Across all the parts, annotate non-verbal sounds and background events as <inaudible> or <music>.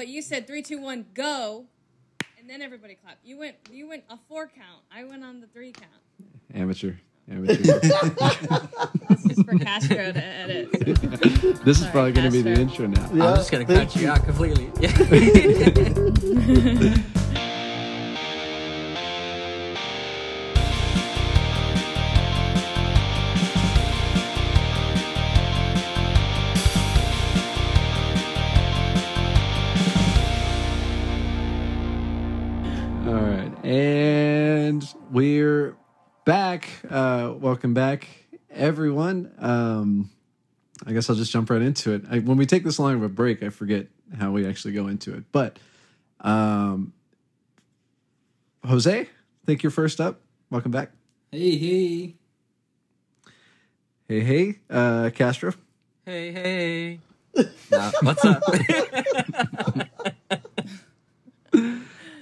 but you said three, two, one, go, and then everybody clapped. You went, you went a four count. I went on the three count. Amateur. Amateur. <laughs> This is for Castro to edit. <laughs> this is Sorry, probably going to be the intro now. Yeah, I'm just gonna thank cut you out completely. Yeah. <laughs> back. Uh, welcome back, everyone. Um, I guess I'll just jump right into it. I, when we take this long of a break, I forget how we actually go into it. But um, Jose, I think you're first up. Welcome back. Hey, hey. Hey, hey, uh, Castro. hey, hey. <laughs> Nah, what's up? <laughs>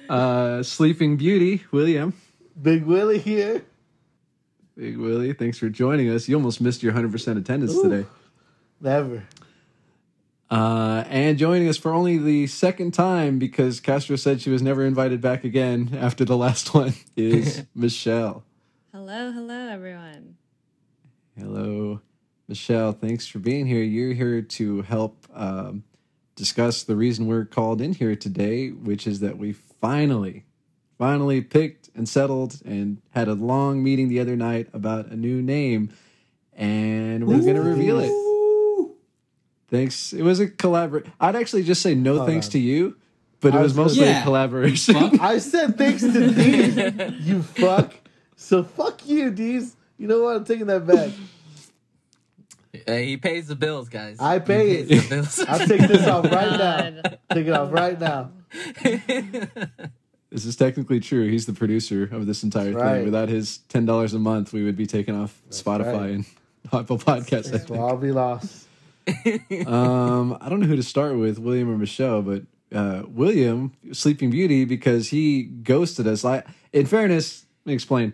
Uh, Sleeping Beauty, William. Big Willie here. Big Willie, thanks for joining us. You almost missed your 100% attendance Ooh. today. Never. Uh, and joining us for only the second time because Castro said she was never invited back again after the last <laughs> one is <laughs> Michelle. Hello, hello, everyone. Hello, Michelle. Thanks for being here. You're here to help um, discuss the reason we're called in here today, which is that we finally, finally picked and settled and had a long meeting the other night about a new name, and we're going to reveal it. Thanks. It was a collaboration. I'd actually just say no Hold thanks on. to you, but it was was mostly gonna- a collaboration. I said thanks to <laughs> Deez, you fuck. So fuck you, Deez. You know what? I'm taking that back. Hey, he pays the bills, guys. I pay He it. I'll take this off right <laughs> now. Take it off right now. <laughs> This is technically true. He's the producer of this entire Right. thing. Without his ten dollars a month, we would be taken off Spotify right. and <laughs> Apple Podcasts. I So think. I'll be lost. <laughs> um, I don't know who to start with, William or Michelle, but uh, William, Sleeping Beauty, because he ghosted us. I, in fairness, let me explain.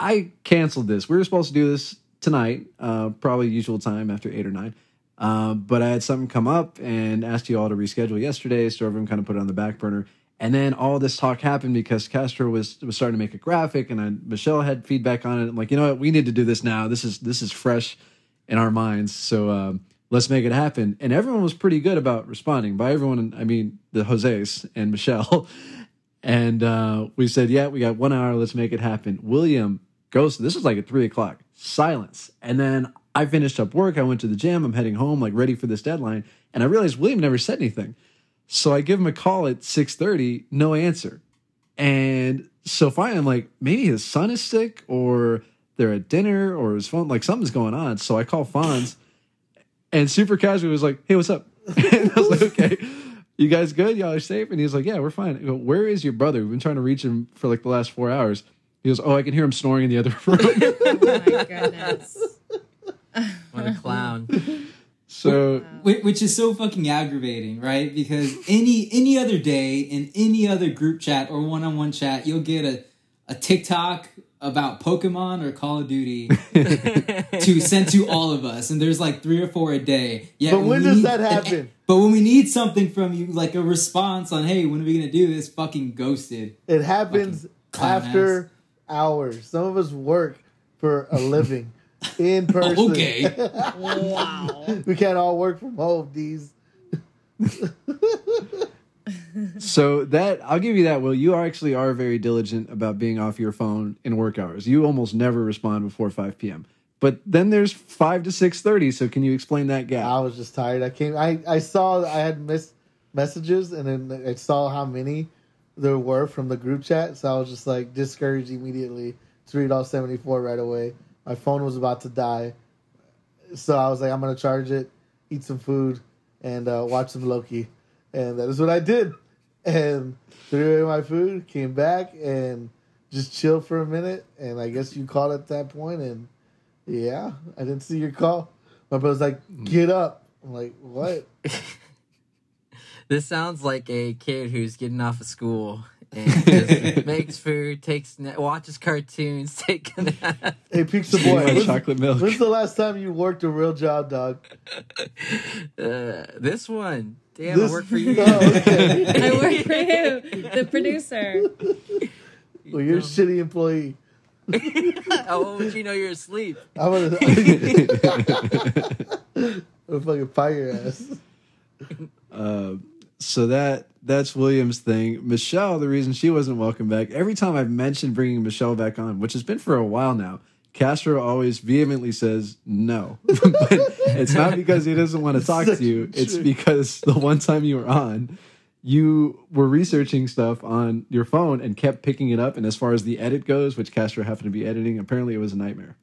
I canceled this. We were supposed to do this tonight, uh, probably usual time after eight or nine. Uh, but I had something come up and asked you all to reschedule yesterday, so everyone kind of put it on the back burner. And then all this talk happened because Castro was was starting to make a graphic, and I, Michelle had feedback on it. I'm like, you know what, we need to do this now. This is this is fresh in our minds, so um, let's make it happen. And everyone was pretty good about responding. By everyone, I mean the Jose's and Michelle. <laughs> And uh, we said, yeah, we got one hour. Let's make it happen. William goes. This is like at three o'clock. Silence. And then I finished up work. I went to the gym. I'm heading home, like ready for this deadline. And I realized William never said anything. So I give him a call at six thirty. No answer. And so finally, I'm like, maybe his son is sick, or they're at dinner, or his phone. Like something's going on. So I call Fonz, and super casual was like, "Hey, what's up?" <laughs> and I was like, "Okay." You guys good? Y'all are safe? And he's like, Yeah, we're fine. I go, Where is your brother? We've been trying to reach him for like the last four hours. He goes, Oh, I can hear him snoring in the other <laughs> room. Oh my goodness. what a clown. <laughs> so Whi- Which is so fucking aggravating, right? Because any any other day in any other group chat or one on one chat, you'll get a, a TikTok about Pokemon or Call of Duty <laughs> to send to all of us, and there's like three or four a day. Yeah, But when we does need- that happen? and- but when we need something from you, like a response on, "Hey, when are we gonna do this?" Fucking ghosted. It happens clown after hours. Some of us work for a living in <laughs> person. Okay. Wow. <laughs> we can't all work from home, these. <laughs> so that I'll give you that, Will. You are actually are very diligent about being off your phone in work hours. You almost never respond before five PM. But then there's five to six thirty, so can you explain that gap? I was just tired. I came. I I saw I had missed messages, and then I saw how many there were from the group chat. So I was just like discouraged immediately to read all seventy four right away. My phone was about to die, so I was like, I'm gonna charge it, eat some food, and uh, watch some Loki, and that is what I did. And threw away my food, came back, and just chilled for a minute. And I guess you called at that point, and yeah, I didn't see your call. My brother's like, "Get up!" I'm like, "What?" <laughs> This sounds like a kid who's getting off of school and just <laughs> makes food, takes na- watches cartoons, <laughs> takes a nap. Hey, Pizza Eating Boy. my When's, chocolate milk. when's the last time you worked a real job, dog? Uh, this one, damn, This- I work for you. <laughs> Oh, okay. I work for you, the producer. well, you're a shitty employee. How would you know you're asleep? I'm gonna, I'm gonna fucking fire your ass. Uh, so that that's William's thing. Michelle, the reason she wasn't welcome back. Every time I've mentioned bringing Michelle back on, which has been for a while now, Castro always vehemently says no. <laughs> but it's not because he doesn't want to talk to you. It's because the one time you were on, you were researching stuff on your phone and kept picking it up. And as far as the edit goes, which Castro happened to be editing, apparently it was a nightmare.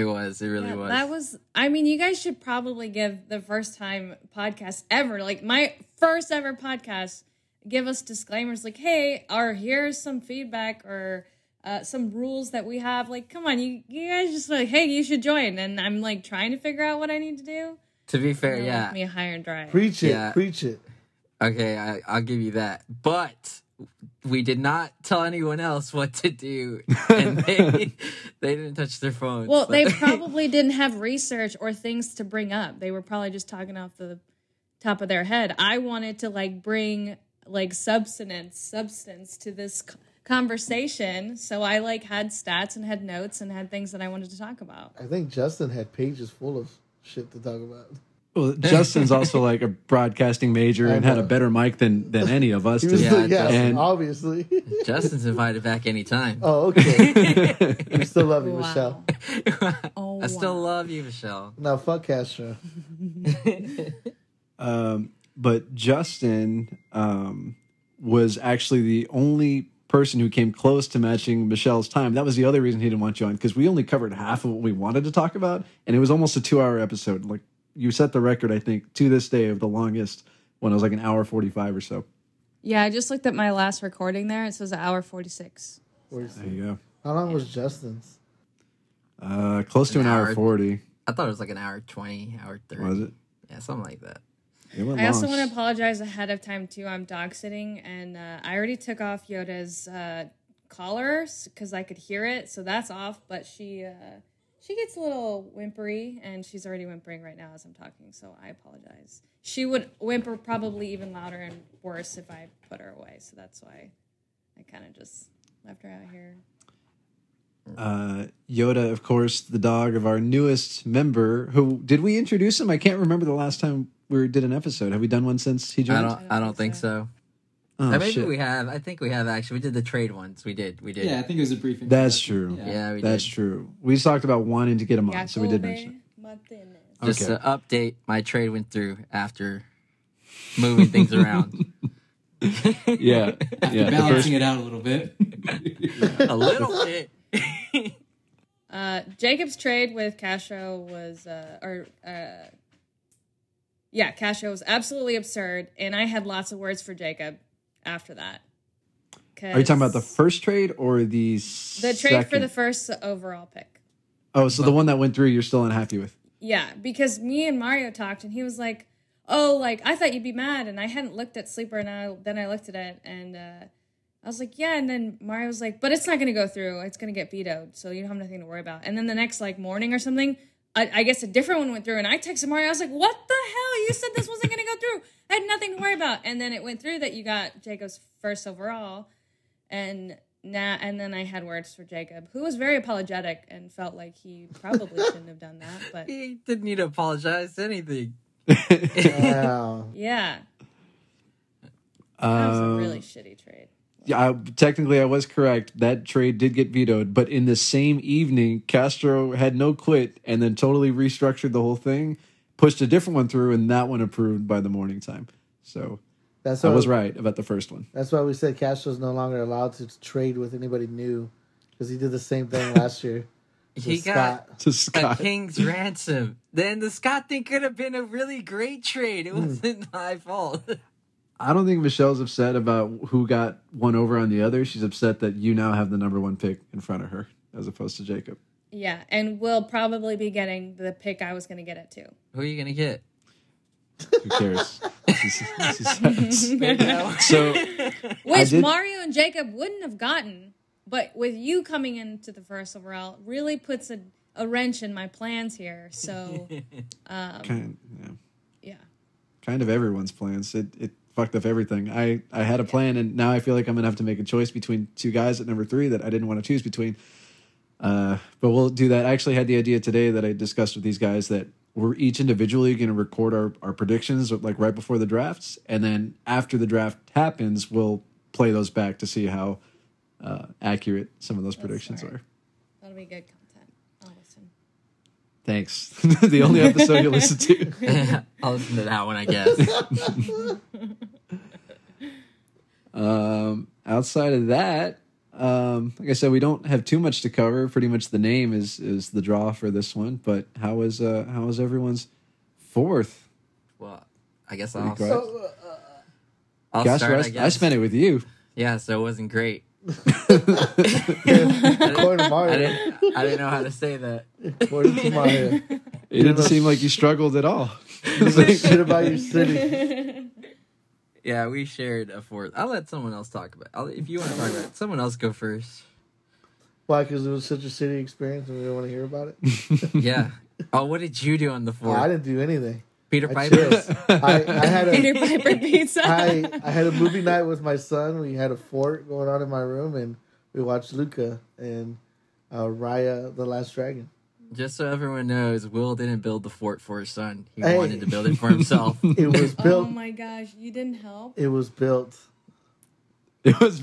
It was. It really Yeah, was. That was. I mean, you guys should probably give the first time podcast ever, like my first ever podcast, give us disclaimers like, "Hey, or here's some feedback or uh, some rules that we have." Like, come on, you you guys just like, "Hey, you should join," and I'm like trying to figure out what I need to do. to be fair, yeah. me high and dry. Preach it. Yeah. Preach it. Okay, I, I'll give you that. But we did not tell anyone else what to do, and they <laughs> they didn't touch their phones. Well, but- they probably <laughs> didn't have research or things to bring up. They were probably just talking off the top of their head. I wanted to like bring like substance substance to this conversation, so I like had stats and had notes and had things that I wanted to talk about. I think Justin had pages full of shit to talk about. Well, <laughs> Justin's also like a broadcasting major and had a better mic than than any of us. He was did. Yeah, yeah, Justin. And- obviously. <laughs> Justin's invited back anytime. oh, okay. <laughs> we still love you, Wow. Michelle. Oh, I still wow. love you, Michelle. Now, fuck Castro. Um, but Justin um, was actually the only person who came close to matching Michelle's time. That was the other reason he didn't want you on because we only covered half of what we wanted to talk about, and it was almost a two-hour episode. Like you set the record, I think, to this day of the longest when it was like an hour forty-five or so. Yeah, I just looked at my last recording there. It says an hour forty six. Where's- There you go. How long was Justin's? Uh, close to An an hour hour. forty. I thought it was like an hour twenty, hour thirty. Was it? Yeah, something like that. It went I also want to apologize ahead of time too. I'm dog sitting, and uh, I already took off Yoda's uh, collar because I could hear it, so that's off. But she uh, she gets a little whimpery, and she's already whimpering right now as I'm talking. So I apologize. She would whimper probably even louder and worse if I put her away. So that's why I kind of just left her out here. uh, Yoda, of course, the dog of our newest member. Who did we introduce him? I can't remember the last time we did an episode. Have we done one since he joined? I joined? don't. I don't think so. Oh, maybe shit. we have. I think we have actually. We did the trade once. We did. We did. Yeah, I think it was a brief. That's true. Yeah. Yeah, we That's did. true. We just talked about wanting to get him on, so we did Jacobe mention. Martinez. Just Okay. to update, my trade went through after moving things around it. <laughs> <laughs> Yeah, After yeah. Balancing first, it out a little bit. <laughs> a little bit. Uh, Jacob's trade with Castro was, uh, or uh, yeah, Castro was absolutely absurd, and I had lots of words for Jacob after that. are you talking about the first trade or the the trade for the first overall pick? Oh, so the one that went through, you're still unhappy with? Yeah, because me and Mario talked, and he was like, "Oh, like I thought you'd be mad," and I hadn't looked at Sleeper, and I, then I looked at it, and uh, I was like, "Yeah," and then Mario was like, "But it's not going to go through. It's going to get vetoed, so you don't have nothing to worry about." And then the next like morning or something, I, I guess a different one went through, and I texted Mario. I was like, "What the hell? You said this wasn't going to go through. I had nothing to worry about." And then it went through that you got Jacob's first overall, and now and then I had words for Jacob, who was very apologetic and felt like he probably <laughs> shouldn't have done that, but. he didn't need to apologize to anything. Wow. <laughs> Yeah, that was a Um, really shitty trade. Yeah, I, technically, I was correct. That trade did get vetoed, but in the same evening, Castro had no quit and then totally restructured the whole thing, pushed a different one through, and that one approved by the morning time. So That's I why was right about the first one. That's why we said Castro's no longer allowed to trade with anybody new because he did the same thing last year. <laughs> He with got Scott. To a Scott. king's ransom. Then the Scott thing could have been a really great trade. Hmm. It wasn't my fault. <laughs> I don't think Michelle's upset about who got one over on the other. She's upset that you now have the number one pick in front of her as opposed to Jacob. Yeah, and we'll probably be getting the pick I was going to get at too. Who are you gonna get? Who cares? This is- this is- Maybe that one. so Which did- Mario and and Jacob wouldn't have gotten, but with you coming into the first overall, really puts a, a wrench in my plans here. So, <laughs> um, Kind, yeah, yeah. kind of everyone's plans. It it fucked up everything. I I had a plan, and now I feel like I'm gonna have to make a choice between two guys at number three that I didn't want to choose between. Uh, but we'll do that. I actually had the idea today that I discussed with these guys that we're each individually going to record our, our predictions like right before the drafts, and then after the draft happens, we'll play those back to see how uh, accurate some of those predictions smart. are. That'll be good content. I'll listen. Thanks. <laughs> the only episode you listen to. <laughs> I'll listen to that one, I guess. <laughs> Um, outside of that, um, like I said, we don't have too much to cover. Pretty much the name is is the draw for this one. But how was uh how was everyone's fourth? well, I guess I'll. So, uh, I'll Gosh, start. I, I, I spent it with you. Yeah, so it wasn't great. According to I didn't. I didn't know how to say that. according to Mario, It didn't seem like you struggled at all. <laughs> you know shit about your city. Yeah, we shared a fourth. I'll let someone else talk about. It. I'll, if you want to talk about it, someone else go first. Why? Because it was such a city experience, and we don't want to hear about it. <laughs> Yeah. Oh, what did you do on the Oh, fourth? I didn't do anything. Peter Piper. chilled. I, I had Peter Piper pizza. I, I had a movie night with my son. We had a fort going on in my room, and we watched Luca and uh, Raya the Last Dragon. Just so everyone knows, Will didn't build the fort for his son. He Hey. wanted to build it for himself. <laughs> It was built. oh my gosh, you didn't help. it was built. It was.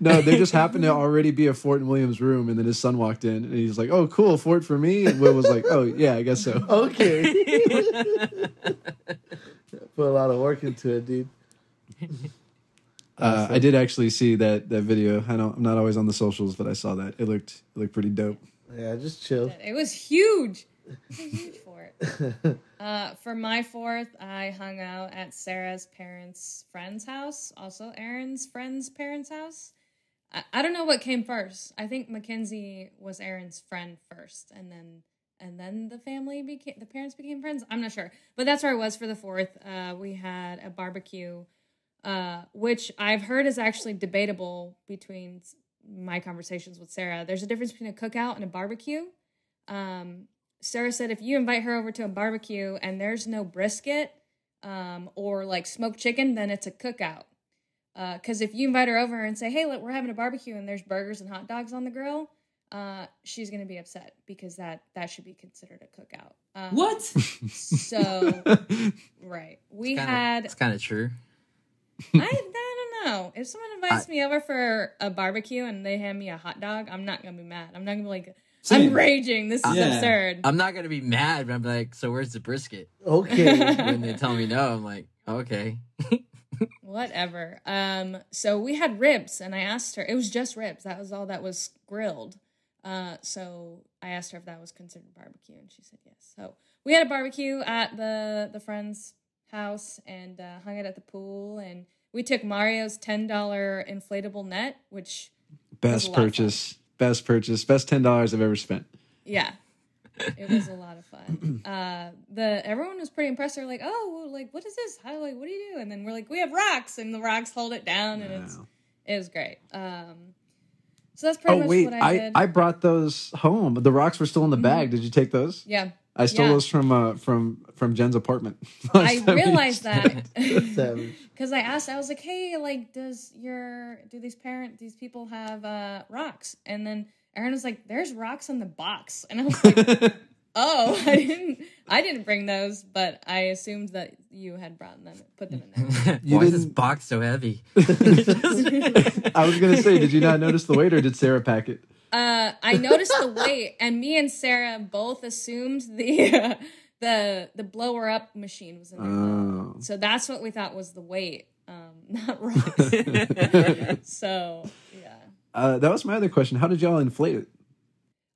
No, there just happened to already be a fort in William's room, and then his son walked in, and he's like, "Oh, cool, fort for me." And Will was like, "Oh, yeah, I guess so." <laughs> Okay. <laughs> Put a lot of work into it, dude. Uh, I did actually see that that video. I don't. I'm not always on the socials, but I saw that. It looked it looked pretty dope. Yeah, just chill. It was huge. It was huge for it. <laughs> Uh, for my fourth, I hung out at Sarah's parents' friend's house, also Aaron's friend's parents' house. I, I don't know what came first. I think Mackenzie was Aaron's friend first, and then and then the family became the parents became friends. I'm not sure, but that's where I was for the fourth. Uh, we had a barbecue, uh, which I've heard is actually debatable between my conversations with Sarah. There's a difference between a cookout and a barbecue. Um, Sarah said if you invite her over to a barbecue and there's no brisket um, or like smoked chicken, then it's a cookout. Because if you invite her over and say, "Hey, look, we're having a barbecue and there's burgers and hot dogs on the grill," uh, she's gonna be upset because that that should be considered a cookout. Um, What? So <laughs> right, we Kinda- had It's kind of true. I, <laughs> I don't know. If someone invites me over for a barbecue and they hand me a hot dog, I'm not gonna be mad. I'm not gonna be like. I'm raging. This is Yeah. absurd. I'm not gonna be mad, but I'm like, so where's the brisket? Okay. <laughs> When they tell me no, I'm like, okay. <laughs> Whatever. Um. So we had ribs, and I asked her. It was just ribs. That was all that was grilled. Uh. So I asked her if that was considered barbecue, and she said yes. So we had a barbecue at the the friend's house and uh, hung it at the pool, and we took Mario's ten dollar inflatable net, which Best a lot of fun. purchase. Best purchase. Best ten dollars I've ever spent. Yeah. It was a lot of fun. <clears throat> Uh, the everyone was pretty impressed. They're like, "Oh, well, like what is this? How like what do you do?" And then we're like, "We have rocks," and the rocks hold it down, and it's it was great. Um, so that's pretty Oh much wait, what I, I, did. I brought those home. The rocks were still in the bag. Did you take those? yeah, I stole Yeah. those from uh from from Jen's apartment. <laughs> I Last time realized that because <laughs> <laughs> I asked. I was like, "Hey, like, does your do these parent these people have uh, rocks?" And then Aaron was like, "There's rocks in the box," and I was like. Oh, I didn't. I didn't bring those, but I assumed that you had brought them, put them in there. You Why is this box so heavy? I was gonna say, did you not notice the weight, or did Sarah pack it? Uh, I noticed the weight, and me and Sarah both assumed the uh, <laughs> the the blower up machine was in there. Oh. So that's what we thought was the weight, um, <laughs> not <laughs> rocks. so yeah. Uh, that was my other question. How did y'all inflate it?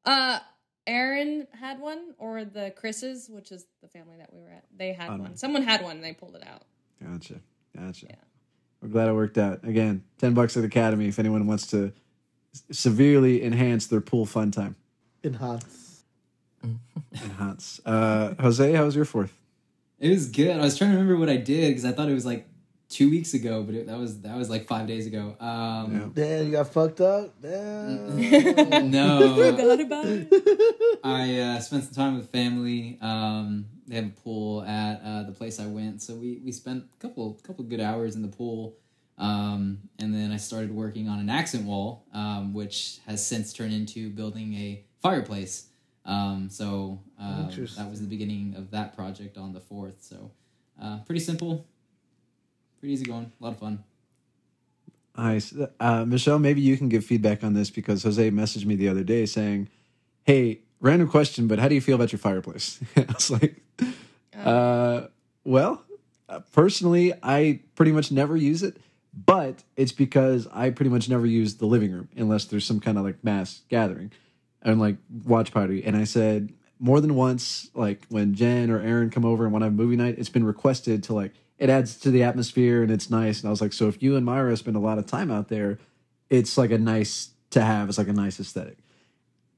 Uh, Aaron had one, or the Chris's, which is the family that we were at. They had Oh, one. Someone had one, and they pulled it out. Gotcha, gotcha. Yeah. We're glad it worked out. Again, ten bucks at Academy if anyone wants to severely enhance their pool fun time. Enhance. <laughs> Enhance. Uh, Jose, how was your fourth? It was good. I was trying to remember what I did because I thought it was like two weeks ago, but it, that was that was like five days ago. Um, Damn, you got fucked up. Damn. No, <laughs> Forgot about it. <laughs> I uh, spent some time with family. Um, they have a pool at uh, the place I went, so we, we spent a couple couple good hours in the pool. Um, and then I started working on an accent wall, um, which has since turned into building a fireplace. Um, so uh, that was the beginning of that project on the fourth. So uh, pretty simple, pretty easy going, a lot of fun. Nice. Uh, Michelle, maybe you can give feedback on this because Jose messaged me the other day saying, Hey, random question, but how do you feel about your fireplace? <laughs> I was like, uh, Well, uh, personally, I pretty much never use it, but it's because I pretty much never use the living room unless there's some kind of like mass gathering and like watch party. And I said, more than once, like when Jen or Aaron come over and want to have movie night, it's been requested to like it adds to the atmosphere and it's nice. And I was like, so if you and Myra spend a lot of time out there, it's like a nice to have. It's like a nice aesthetic.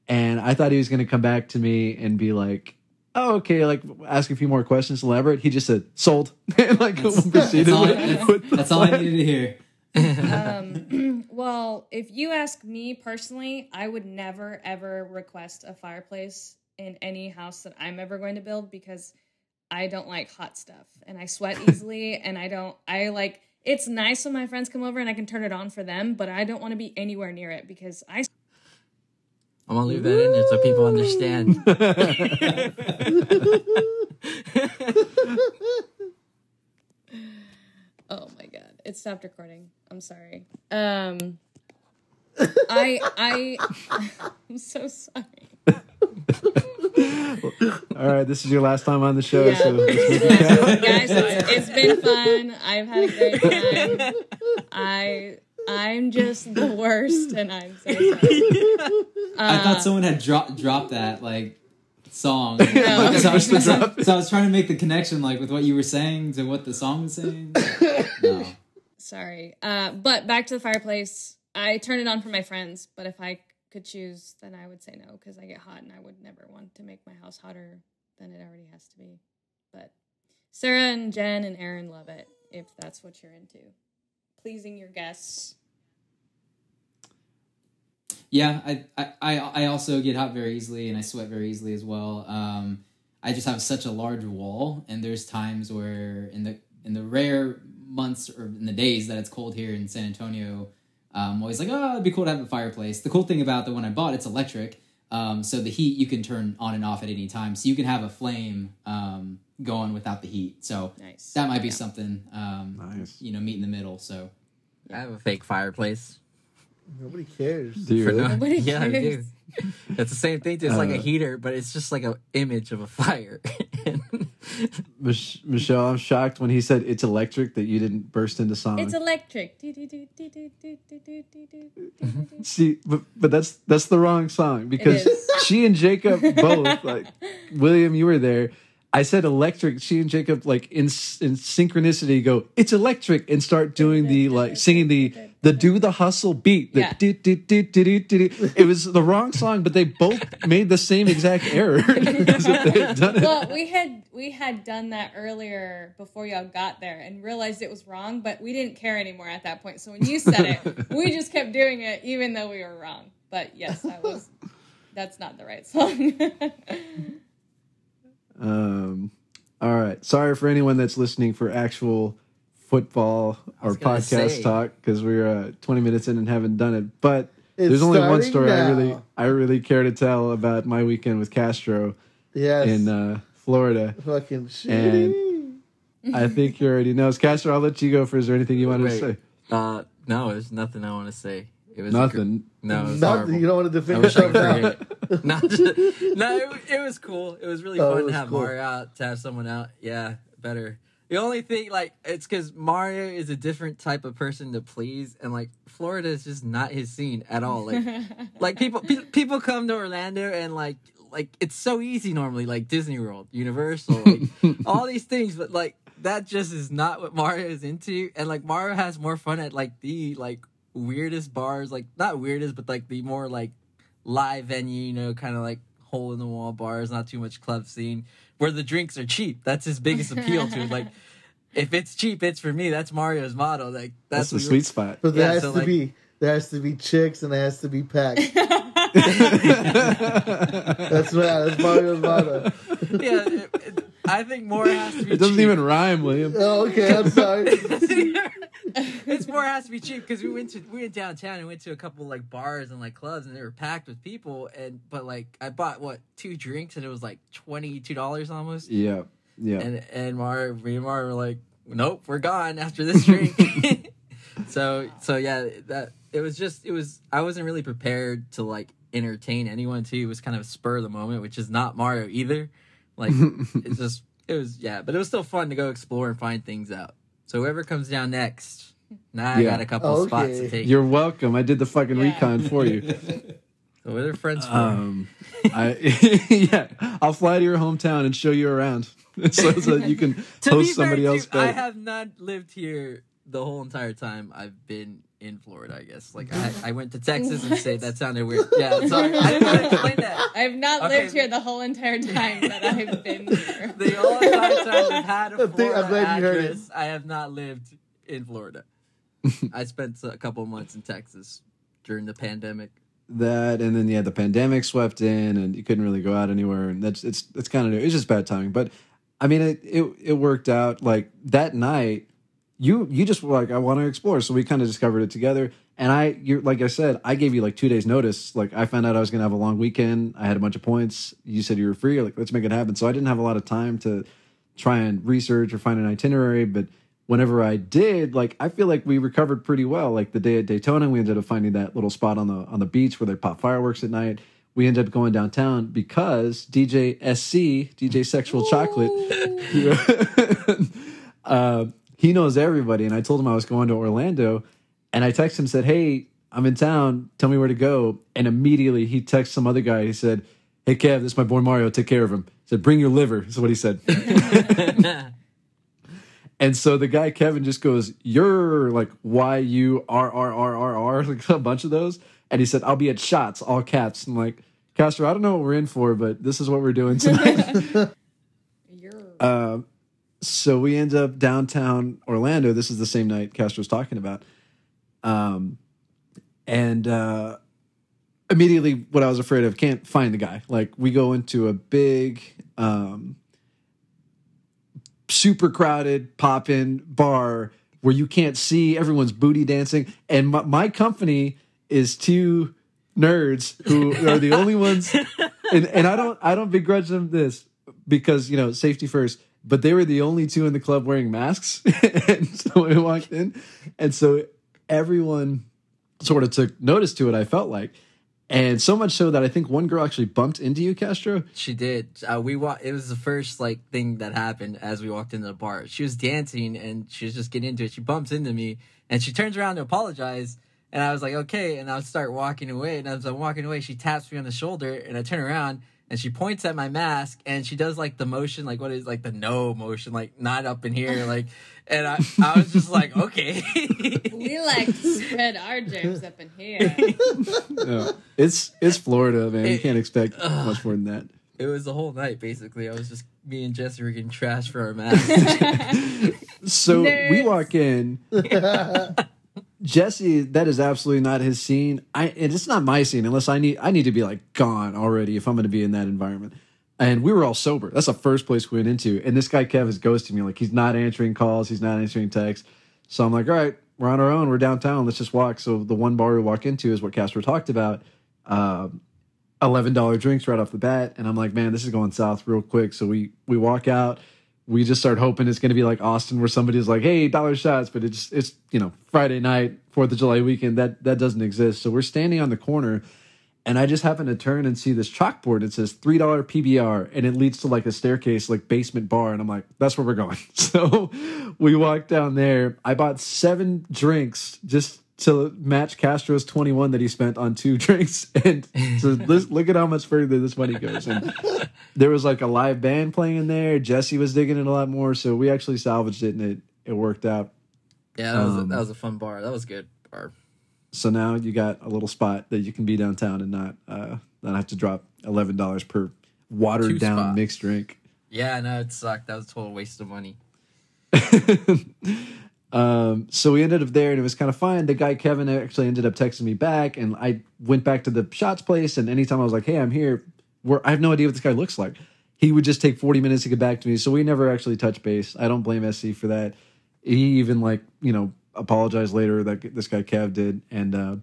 And I thought he was going to come back to me and be like, "Oh, okay," like ask a few more questions, elaborate. He just said, "Sold," and <laughs> like That's, proceeded that's all, with, that's, with that's all I needed to hear. Um, <clears throat> well, if you ask me personally, I would never ever request a fireplace in any house that I'm ever going to build because I don't like hot stuff and I sweat <laughs> easily and I don't I like it's nice when my friends come over and I can turn it on for them, but I don't want to be anywhere near it because I I'm gonna leave that in there so people understand. <laughs> Oh my god, it stopped recording. I'm sorry. Um I I <laughs> I'm so sorry. <laughs> All right, this is your last time on the show, Yeah. so let's make it count. guys it's, it's been fun i've had a great time i i'm just the <laughs> worst and i'm so sorry I Uh, thought someone had dropped dropped that like song. No. <laughs> so, I was, Supposed <laughs> so I was trying to make the connection like with what you were saying to what the song was saying. No. sorry uh but back to the fireplace i turn it on for my friends but if i could choose then i would say no because i get hot and i would never want to make my house hotter than it already has to be but sarah and jen and aaron love it if that's what you're into pleasing your guests Yeah, I, I, I also get hot very easily and I sweat very easily as well. Um, I just have such a large wall, and there's times where in the in the rare months or in the days that it's cold here in San Antonio, I'm always like, oh, it'd be cool to have a fireplace. The cool thing about the one I bought, it's electric, um, so the heat you can turn on and off at any time, so you can have a flame um, going without the heat. So nice that might be Yeah. something, um, Nice. you know, meet in the middle. So I have a fake fireplace. Nobody cares. Do you no- Nobody yeah, I do. cares. It's the same thing. It's like a Uh, heater, but it's just like an image of a fire. Mich- Michelle, I'm shocked when he said it's electric that you didn't burst into song. It's electric. See, but, but that's that's the wrong song because she and Jacob both like William, you were there. I said electric. She and Jacob like in in synchronicity go it's electric and start doing the like singing the the do the hustle beat. The Yeah. do, do, do, do, do, do. It was the wrong song, but they both made the same exact error <laughs> as if they had done it. Well, we had we had done that earlier before y'all got there and realized it was wrong, but we didn't care anymore at that point. So when you said it, we just kept doing it even though we were wrong. But yes, that was that's not the right song. <laughs> Um, all right. Sorry for anyone that's listening for actual football or podcast say. talk because we're uh, 20 minutes in and haven't done it. But It's there's only one starting story I really, I really care to tell about my weekend with Castro Yes. in uh, Florida. Fucking shit. And- I think you already know. Castro, I'll let you go first. Is there anything you wanted to say? uh, no, there's nothing I want to say. It was a gr- Nothing. no, it was Nothing. horrible. You don't want to I defend yourself could now. forget it. no, just- no, it, it was cool. It was really Oh, it fun to have cool. Mario out, to have someone out. Yeah, better. The only thing, like, it's because Mario is a different type of person to please, and like Florida is just not his scene at all. Like, <laughs> like people pe- people come to Orlando and like like it's so easy normally, like Disney World, Universal, like, <laughs> all these things, but like that just is not what Mario is into, and like Mario has more fun at like the like weirdest bars, like not weirdest, but like the more like live venue, you know, kind of like hole in the wall bars, not too much club scene, where the drinks are cheap. That's his biggest appeal to it. Like <laughs> if it's cheap, it's for me. That's Mario's motto. Like That's that's, the sweet spot. But there Yeah, has so, to like- be there has to be chicks and there has to be packed. <laughs> <laughs> That's what that's Mario's motto. Yeah, it, it- I think more has to be. It doesn't cheap. even rhyme, William. Oh, okay, I'm sorry. <laughs> it's more has to be cheap because we went to we went downtown and went to a couple like bars and like clubs and they were packed with people and but like I bought what two drinks and it was like twenty two dollars almost. Yeah, yeah. and and Mar me and Mar were like nope we're gone after this drink. <laughs> So so yeah that it was just it was I wasn't really prepared to like entertain anyone too. It was kind of a spur of the moment which is not Mario either. Like <laughs> it's just it was yeah but it was still fun to go explore and find things out so whoever comes down next now I got a couple Okay. spots to take You're welcome. I did the fucking Yeah. recon for you. <laughs> so what are friends for Um, I <laughs> yeah, I'll fly to your hometown and show you around, <laughs> so that you can to be host fair, somebody too, else. I back. have not lived here the whole entire time I've been in Florida. I guess like I, <laughs> I went to Texas and say that sounded weird. <laughs> Yeah, sorry, I didn't want to explain that. <laughs> I've not Okay. lived here the whole entire time that I've been here. The only entire time I've had a I think- I'm Florida glad you heard it. address, I have not lived in Florida. I spent a couple months in Texas during the pandemic. that, and then yeah, the pandemic swept in, and you couldn't really go out anywhere, and that's it's it's kind of new. It's just bad timing, but I mean, it it it worked out. Like that night, you you just were like, I want to explore, so we kind of discovered it together. And I, you like I said, I gave you like two days notice. Like I found out I was gonna have a long weekend. I had a bunch of points. You said you were free. Like let's make it happen. So I didn't have a lot of time to try and research or find an itinerary, but whenever I did, like I feel like we recovered pretty well. Like the day at Daytona, we ended up finding that little spot on the on the beach where they pop fireworks at night. We ended up going downtown because DJ SC, DJ Sexual Chocolate, <laughs> uh, he knows everybody. And I told him I was going to Orlando, and I texted him said, "Hey, I'm in town. Tell me where to go." And immediately he texted some other guy. He said, "Hey Kev, this is my boy Mario. Take care of him." He said, "Bring your liver." Is what he said. <laughs> And so the guy Kevin just goes, "You're like Y U R R R R R, <laughs> like a bunch of those." And he said, "I'll be at shots, all caps." I'm like, Castro, I don't know what we're in for, but this is what we're doing tonight. <laughs> You're Um, so we end up downtown Orlando. This is the same night Castro's talking about. Um, and uh, immediately, what I was afraid of, can't find the guy. Like we go into a big, um, super crowded pop in bar where you can't see everyone's booty dancing, and my, my company is two nerds who are the only ones <laughs> and, and I don't I don't begrudge them this because you know safety first. But they were the only two in the club wearing masks, <laughs> and so we walked in, and so everyone sort of took notice to it. I felt like, and so much so that I think one girl actually bumped into you, Castro. She did. Uh, we wa- It was the first like thing that happened as we walked into the bar. She was dancing and she was just getting into it. She bumps into me and she turns around to apologize. And I was like, okay. And I start walking away. And as I'm walking away, she taps me on the shoulder and I turn around and she points at my mask and she does like the motion, like what is like the no motion, like not up in here, <laughs> like. And I, I was just like, okay. we like spread our germs up in here. <laughs> Yeah. It's it's Florida, man. You can't expect <sighs> much more than that. it was the whole night basically. I was just me and Jesse were getting trashed for our <laughs> masks. So we walk in. Jesse, that is absolutely not his scene. I and it's not my scene unless I need I need to be like gone already if I'm going to be in that environment. And we were all sober. That's the first place we went into. And this guy Kev is ghosting me. Like he's not answering calls. He's not answering texts. So I'm like, all right, we're on our own. We're downtown. Let's just walk. So the one bar we walk into is what Castro talked about. Um, eleven dollar drinks right off the bat, and I'm like, man, this is going south real quick. So we we walk out. We just start hoping it's going to be like Austin, where somebody's like, hey, dollar shots, but it's it's you know Friday night, Fourth of July weekend. That that doesn't exist. So we're standing on the corner, and I just happen to turn and see this chalkboard. It says three dollar PBR, and it leads to like a staircase, like basement bar, and I'm like, that's where we're going. <laughs> So we walk down there. I bought seven drinks just to match Castro's 21 that he spent on two <laughs> drinks. And so look at how much further this money goes. And there was like a live band playing in there. Jesse was digging it a lot more. So we actually salvaged it and it, it worked out. yeah, that was, a, Um, that was a fun bar. That was a good bar. So now you got a little spot that you can be downtown and not, uh, not have to drop $11 per watered Two down spots. mixed drink. Yeah, no, it sucked. That was a total waste of money. <laughs> um, so we ended up there, and it was kind of fun. The guy Kevin actually ended up texting me back, and I went back to the shots place. And anytime I was like, "Hey, I'm here," I have no idea what this guy looks like, he would just take 40 minutes to get back to me. So we never actually touched base. I don't blame SC for that. He even like you know apologized later that this guy Kev did, and uh,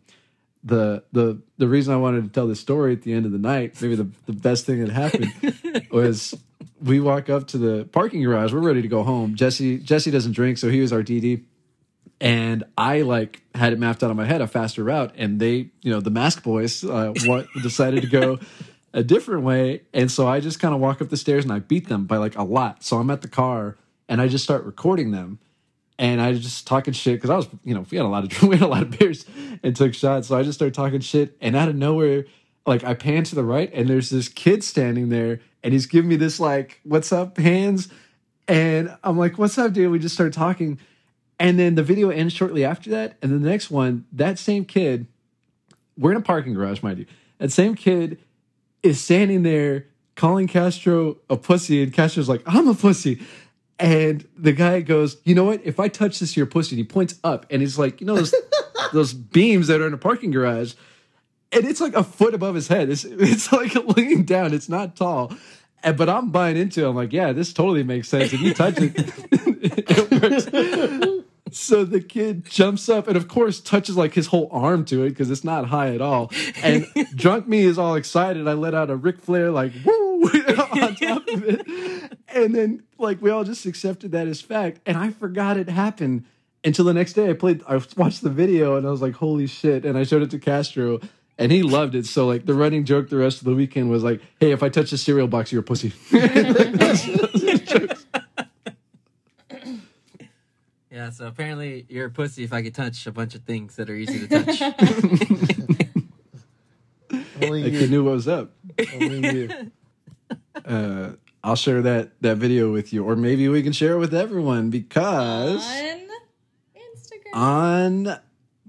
the the the reason I wanted to tell this story at the end of the night, maybe the, the best thing that happened <laughs> was we walk up to the parking garage. We're ready to go home. Jesse Jesse doesn't drink, so he was our DD. And I like had it mapped out on my head a faster route, and they, you know, the mask boys uh, what, <laughs> decided to go a different way, and so I just kind of walk up the stairs and I beat them by like a lot. So I'm at the car and I just start recording them, and I just talking shit because I was, you know, we had a lot of <laughs> we had a lot of beers and took shots, so I just started talking shit, and out of nowhere, like I pan to the right, and there's this kid standing there, and he's giving me this like, "What's up, hands?" And I'm like, "What's up, dude?" We just started talking, and then the video ends shortly after that, and then the next one, that same kid, we're in a parking garage, mind you, that same kid is standing there calling Castro a pussy, and Castro's like, "I'm a pussy." And the guy goes, "You know what? If I touch this, your pussy." And he points up, and he's like, "You know those <laughs> those beams that are in a parking garage." And it's like a foot above his head. It's <laughs> it's like leaning down. It's not tall. And, but I'm buying into it. I'm like, yeah, this totally makes sense. If you touch it, <laughs> it works. <laughs> So the kid jumps up and, of course, touches like his whole arm to it because it's not high at all. And drunk me is all excited. I let out a Ric Flair like woo on top of it, and then like we all just accepted that as fact. And I forgot it happened until the next day. I played, I watched the video, and I was like, holy shit! And I showed it to Castro and he loved it. So like the running joke the rest of the weekend was like, "Hey, if I touch a cereal box, you're a pussy." <laughs> Yeah, so apparently you're a pussy if I could touch a bunch of things that are easy to touch. <laughs> Only I you. knew what was up. Only you. Uh, I'll share that that video with you, or maybe we can share it with everyone because On Instagram. on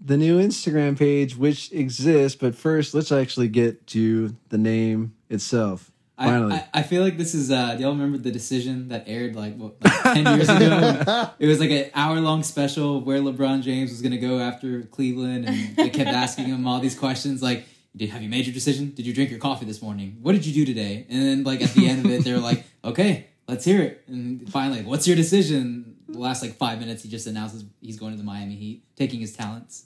the new Instagram page, which exists. But first, let's actually get to the name itself. I, Finally, I, I feel like this is uh do y'all remember the decision that aired like what like 10 years ago? <laughs> It was like an hour long special where lebron james was going to go after cleveland and they kept asking him all these questions like did have you made your decision? Did you drink your coffee this morning? What did you do today? And then like at the end of it they're like okay let's hear it. And finally what's your decision? The last like five minutes he just announces he's going to the miami heat taking his talents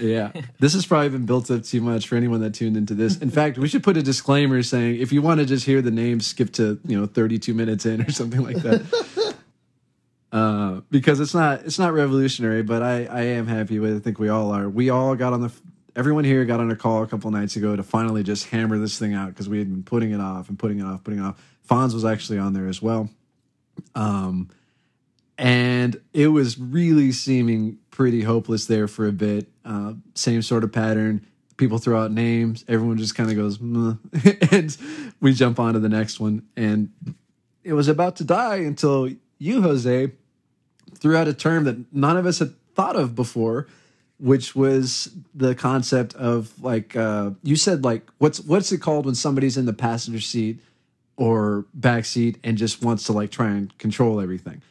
yeah, this has probably been built up too much for anyone that tuned into this. In <laughs> fact, we should put a disclaimer saying if you want to just hear the name, skip to you know 32 minutes in or <laughs> something like that. <laughs> Uh, because it's not it's not revolutionary, but I I am happy with. it. I think we all are. We all got on the everyone here got on a call a couple nights ago to finally just hammer this thing out because we had been putting it off and putting it off, putting it off. Fonz was actually on there as well. Um, and it was really seeming pretty hopeless there for a bit. Uh, same sort of pattern. People throw out names. Everyone just kind of goes, <laughs> and we jump on to the next one. And it was about to die until you, Jose, threw out a term that none of us had thought of before, which was the concept of like uh, you said, like what's what's it called when somebody's in the passenger seat or back seat and just wants to like try and control everything.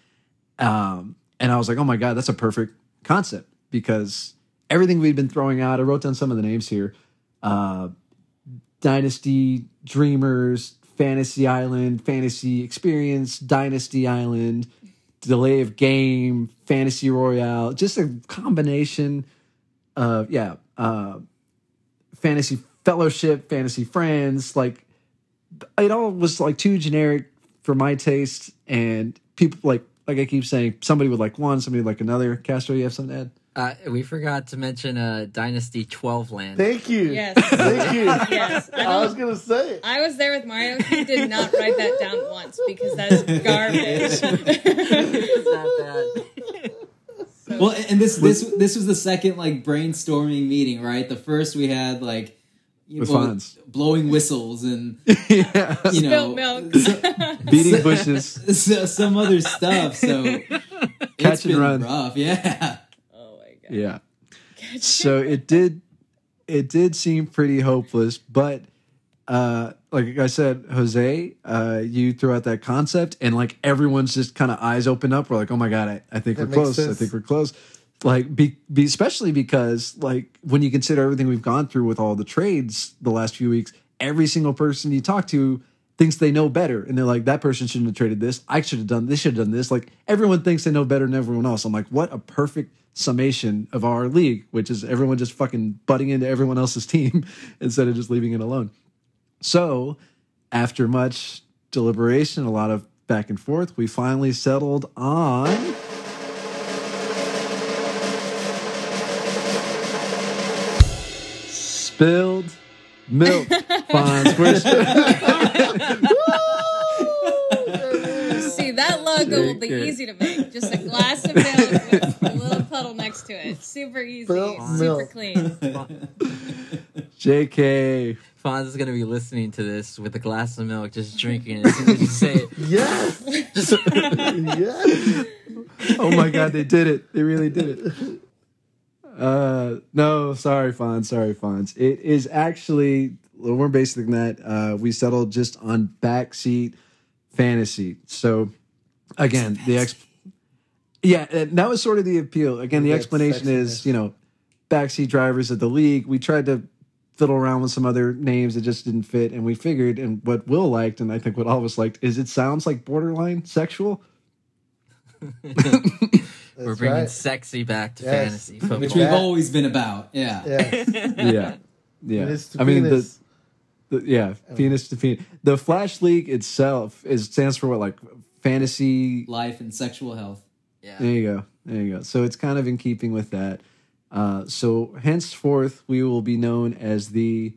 Um, and I was like, oh my God, that's a perfect concept because everything we'd been throwing out, I wrote down some of the names here uh, Dynasty, Dreamers, Fantasy Island, Fantasy Experience, Dynasty Island, Delay of Game, Fantasy Royale, just a combination of, yeah, uh, Fantasy Fellowship, Fantasy Friends. Like, it all was like too generic for my taste, and people like, like I keep saying, somebody would like one, somebody would like another. Castro, you have something to add? Uh, we forgot to mention uh, Dynasty 12 Land. Thank you. Yes. <laughs> Thank you. Yes. I, I was gonna say it. I was there with Mario. He did not write that down once because that is garbage. <laughs> It's not bad. Well, and this this this was the second like brainstorming meeting, right? The first we had like you know, Fonz. blowing whistles and <laughs> yeah. you know Spilled milk. so- Beating bushes. so- some other stuff. So Catch it's and been run. rough, yeah. My. Yeah. So it did it did seem pretty hopeless, but uh like I said, Jose, uh, you threw out that concept, and like everyone's just kind of eyes open up. We're like, oh my god, I, I think That we're makes close. I think we're close. Like, be, be especially because like when you consider everything we've gone through with all the trades the last few weeks, every single person you talk to thinks they know better, and they're like, that person shouldn't have traded this. I should have done this. Should have done this. Like everyone thinks they know better than everyone else. I'm like, what a perfect summation of our league, which is everyone just fucking butting into everyone else's team <laughs> instead of just leaving it alone. So, after much deliberation, a lot of back and forth, we finally settled on. Spilled milk. <laughs> Fonz. <laughs> We're See, that logo will be easy to make. Just a glass of milk with a little puddle next to it. Super easy, Spilt super milk. clean. <laughs> JK. Fonz is gonna be listening to this with a glass of milk, just drinking it as soon as you say it. Yes. Just yes. Oh my god, they did it. They really did it. Uh no, sorry, Fonz. Sorry, Fonz. It is actually a little more basic than that. Uh we settled just on backseat fantasy. So again, the ex Yeah, and that was sort of the appeal. Again, the That explanation is, you know, backseat drivers of the league. We tried to fiddle around with some other names that just didn't fit, and we figured, and what Will liked, and I think what all of us liked, is it sounds like borderline sexual. <laughs> <laughs> we're bringing right. sexy back to Yes. fantasy football. Which we've always been about. Yeah. <laughs> Yes. yeah, yeah. Penis I mean, the, the yeah, penis to penis. The Flash League itself is stands for what, like fantasy. Life and sexual health. yeah. There you go, there you go. So it's kind of in keeping with that. Uh, so henceforth, we will be known as the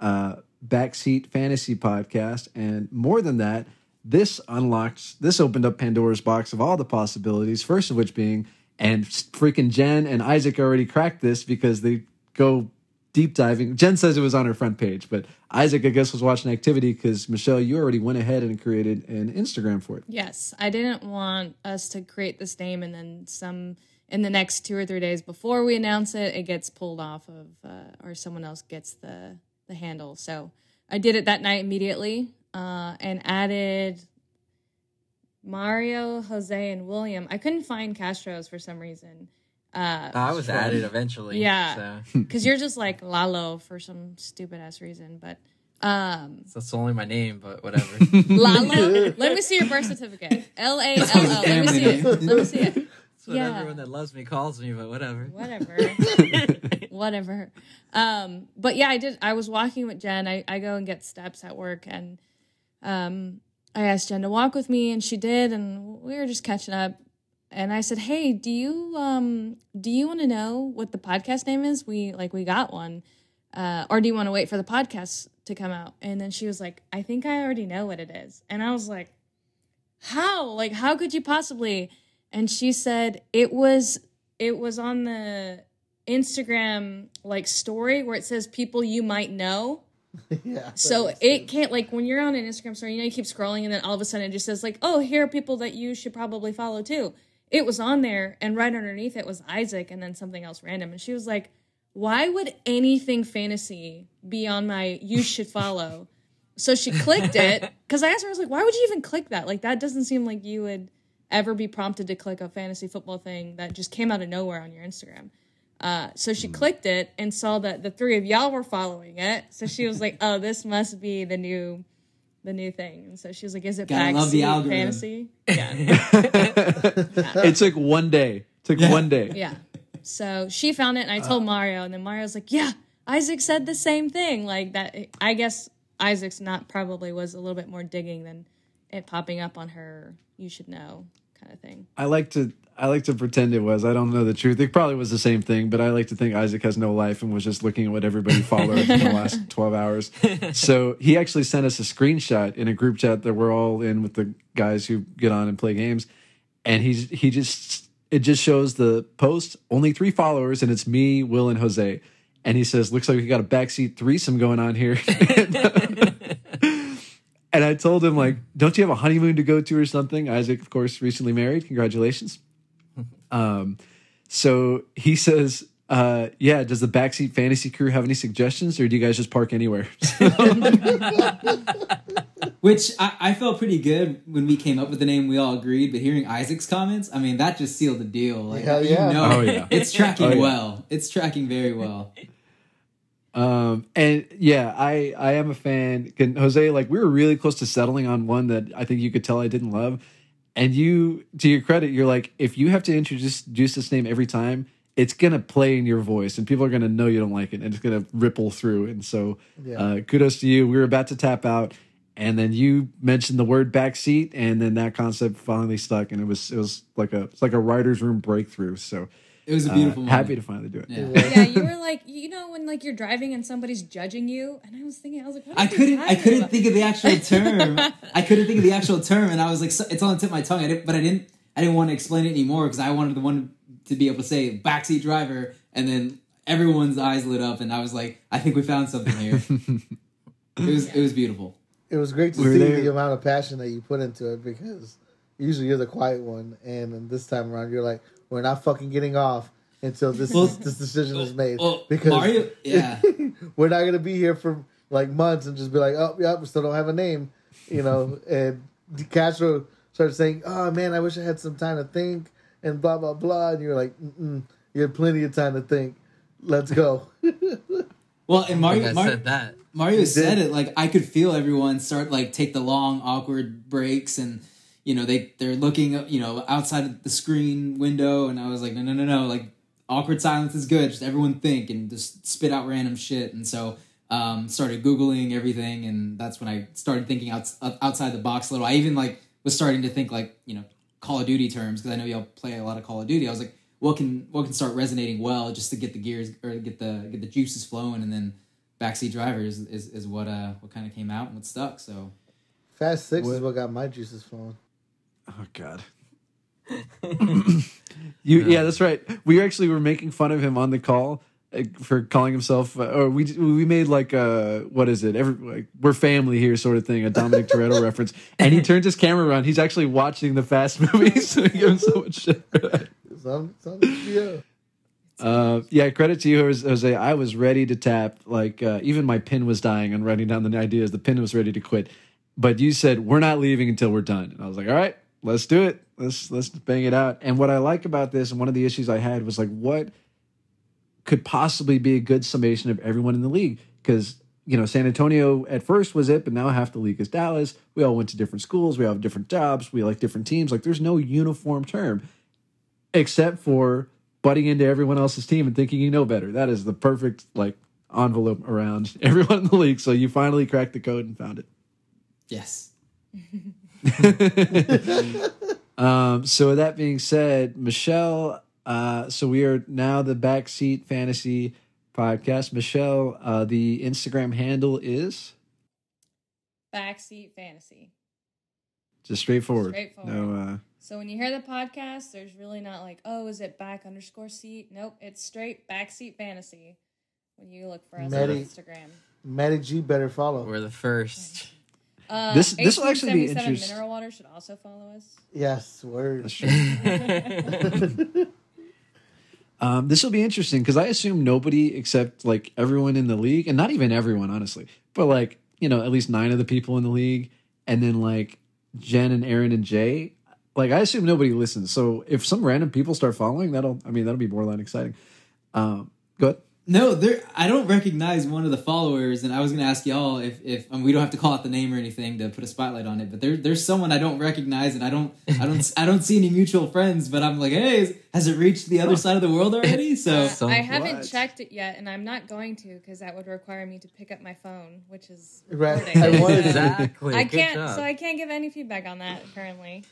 uh, Backseat Fantasy Podcast, and more than that, this unlocks, this opened up Pandora's box of all the possibilities. First of which being, and freaking Jen and Isaac already cracked this because they go deep diving. Jen says it was on her front page, but Isaac, I guess, was watching activity because Michelle, you already went ahead and created an Instagram for it. Yes, I didn't want us to create this name and then some in the next two or three days before we announce it, it gets pulled off of uh, or someone else gets the the handle. So I did it that night immediately uh, and added Mario, Jose, and William. I couldn't find Castro's for some reason. Uh, I was added eventually. Yeah. So. <laughs> because you're just like Lalo for some stupid ass reason, but um so it's only my name, but whatever. <laughs> Lalo. <laughs> Let me see your birth certificate. L A L O. Let me see it. Let me see it. That's what Yeah. everyone that loves me calls me, but whatever. Whatever. Whatever. Um, but yeah, I did. I was walking with Jen. I, I go and get steps at work, and um, I asked Jen to walk with me, and she did, and we were just catching up. And I said, "Hey, do you um do you want to know what the podcast name is? We like we got one, uh, or do you want to wait for the podcast to come out?" And then she was like, "I think I already know what it is," and I was like, "How? Like, how could you possibly?" And she said it was it was on the Instagram like story where it says people you might know. <laughs> yeah. So it can't like when you're on an Instagram story, you know, you keep scrolling and then all of a sudden it just says like, oh, here are people that you should probably follow too. It was on there and right underneath it was Isaac and then something else random. And she was like, why would anything fantasy be on my you should follow? So she clicked it <laughs> because I asked her, I was like, why would you even click that? Like that doesn't seem like you would ever be prompted to click a fantasy football thing that just came out of nowhere on your Instagram. Uh, so she clicked it and saw that the three of y'all were following it. So she was like, "Oh, this must be the new, the new thing." And so she was like, "Is it Gotta love the backseat algorithm. fantasy?" <laughs> Yeah, <laughs> it took one day. Took Yeah. one day. yeah. So she found it, and I told Mario, and then Mario's like, "Yeah, Isaac said the same thing." Like that. I guess Isaac's not probably was a little bit more digging than it popping up on her. You should know kind of thing. I like to I like to pretend it was. I don't know the truth. It probably was the same thing, but I like to think Isaac has no life and was just looking at what everybody followed in the last <laughs> 12 hours. So he actually sent us a screenshot in a group chat that we're all in with the guys who get on and play games. And he's he just it just shows the post, only three followers, and it's me, Will, and Jose. And he says, looks like we got a backseat threesome going on here. And <laughs> <laughs> I told him, like, don't you have a honeymoon to go to or something? Isaac, of course, recently married. Congratulations. <laughs> Um, so he says, Uh, yeah. Does the backseat fantasy crew have any suggestions, or do you guys just park anywhere? <laughs> <laughs> Which I, I felt pretty good when we came up with the name. We all agreed, but hearing Isaac's comments, I mean, that just sealed the deal. Like, Hell you yeah. know, Oh, yeah. it's tracking Oh, yeah. well. It's tracking very well. Um, and yeah, I I am a fan. Can Jose, like we were really close to settling on one that I think you could tell I didn't love. And you, to your credit, you're like, if you have to introduce this name every time, it's gonna play in your voice, and people are gonna know you don't like it, and it's gonna ripple through. And so, Yeah. uh, kudos to you. We were about to tap out, and then you mentioned the word backseat, and then that concept finally stuck, and it was it was like a it's like a writer's room breakthrough. So It was a uh, beautiful. moment. happy to finally do it. Yeah. yeah, <laughs> you were like, you know, when like you're driving and somebody's judging you, and I was thinking, I was like, what I couldn't. I couldn't about? think of the actual <laughs> term. I couldn't think of the actual term, and I was like, so, "It's on the tip of my tongue." I didn't, but I didn't. I didn't want to explain it anymore because I wanted the one to be able to say backseat driver, and then everyone's eyes lit up, and I was like, "I think we found something here." <laughs> it was. It was beautiful. It was great to We were see there. the amount of passion that you put into it because usually you're the quiet one, and then this time around you're like, "We're not fucking getting off until this Well- this decision is made." Well, because Mario, yeah. <laughs> we're not gonna be here for like months and just be like, "Oh, yeah, we still don't have a name," you know. <laughs> and Castro started saying, "Oh man, I wish I had some time to think," and blah blah blah. And you're like, Mm-mm, "You had plenty of time to think. Let's go." <laughs> Well, and I Mario, I Mar- said that. Mario said it like I could feel everyone start like take the long awkward breaks and you know they they're looking you know outside of the screen window and I was like no no no no like awkward silence is good just everyone think and just spit out random shit and so um started googling everything and that's when I started thinking outs- outside the box a little I even like was starting to think like you know Call of Duty terms because I know y'all play a lot of Call of Duty I was like what can what can start resonating well just to get the gears or get the get the juices flowing and then backseat driver is, is, is what uh what kind of came out and what stuck. So Fast Six is What- what got my juices flowing. Oh God. <laughs> you yeah, that's right. We actually were making fun of him on the call uh, for calling himself, uh, or we we made like uh what is it? Every like we're family here sort of thing, a Dominic <laughs> Toretto reference. And he turns his camera around. He's actually watching the Fast <laughs> movies. so we give him so much shit for that. It's on, it's on HBO. Uh, yeah, credit to you, Jose- Jose. I was ready to tap. Like, uh, even my pin was dying on writing down the ideas. The pin was ready to quit, but you said we're not leaving until we're done. And I was like, all right, let's do it. Let's let's bang it out. And what I like about this, and one of the issues I had was like, what could possibly be a good summation of everyone in the league? Because you know, San Antonio at first was it, but now half the league is Dallas. We all went to different schools. We all have different jobs. We like different teams. Like, there's no uniform term except for butting into everyone else's team and thinking you know better. That is the perfect like envelope around <laughs> everyone in the league. So you finally cracked the code and found it. yes, <laughs> <laughs> Um, so with that being said, Michelle, uh, so we are now the backseat fantasy podcast. Michelle, uh, the Instagram handle is Backseat fantasy. just straightforward. Straightforward. No, uh, So when you hear the podcast, there's really not like, oh, is it back underscore seat? Nope, it's straight backseat fantasy. When you look for us on Instagram. Matty G better follow. We're the first. Uh, This- this will actually be 1877 interest- Mineral water should also follow us. Yes, word. <laughs> Um, this will be interesting because I assume nobody except like everyone in the league, and not even everyone, honestly, but like you know at least nine of the people in the league, and then like Jen and Aaron and Jay. Like I assume nobody listens. So if some random people start following, that'll I mean that'll be borderline exciting. Um, go ahead. No, there. I don't recognize one of the followers, and I was gonna ask y'all if if um, we don't have to call out the name or anything to put a spotlight on it, but there there's someone I don't recognize, and I don't I don't <laughs> I don't see any mutual friends, but I'm like, hey, has it reached the other side of the world already? <laughs> So Uh, I haven't What? checked it yet, and I'm not going to because that would require me to pick up my phone, which is Right. recording. <laughs> I wanted to- exactly. I can't, so I can't give any feedback on that currently.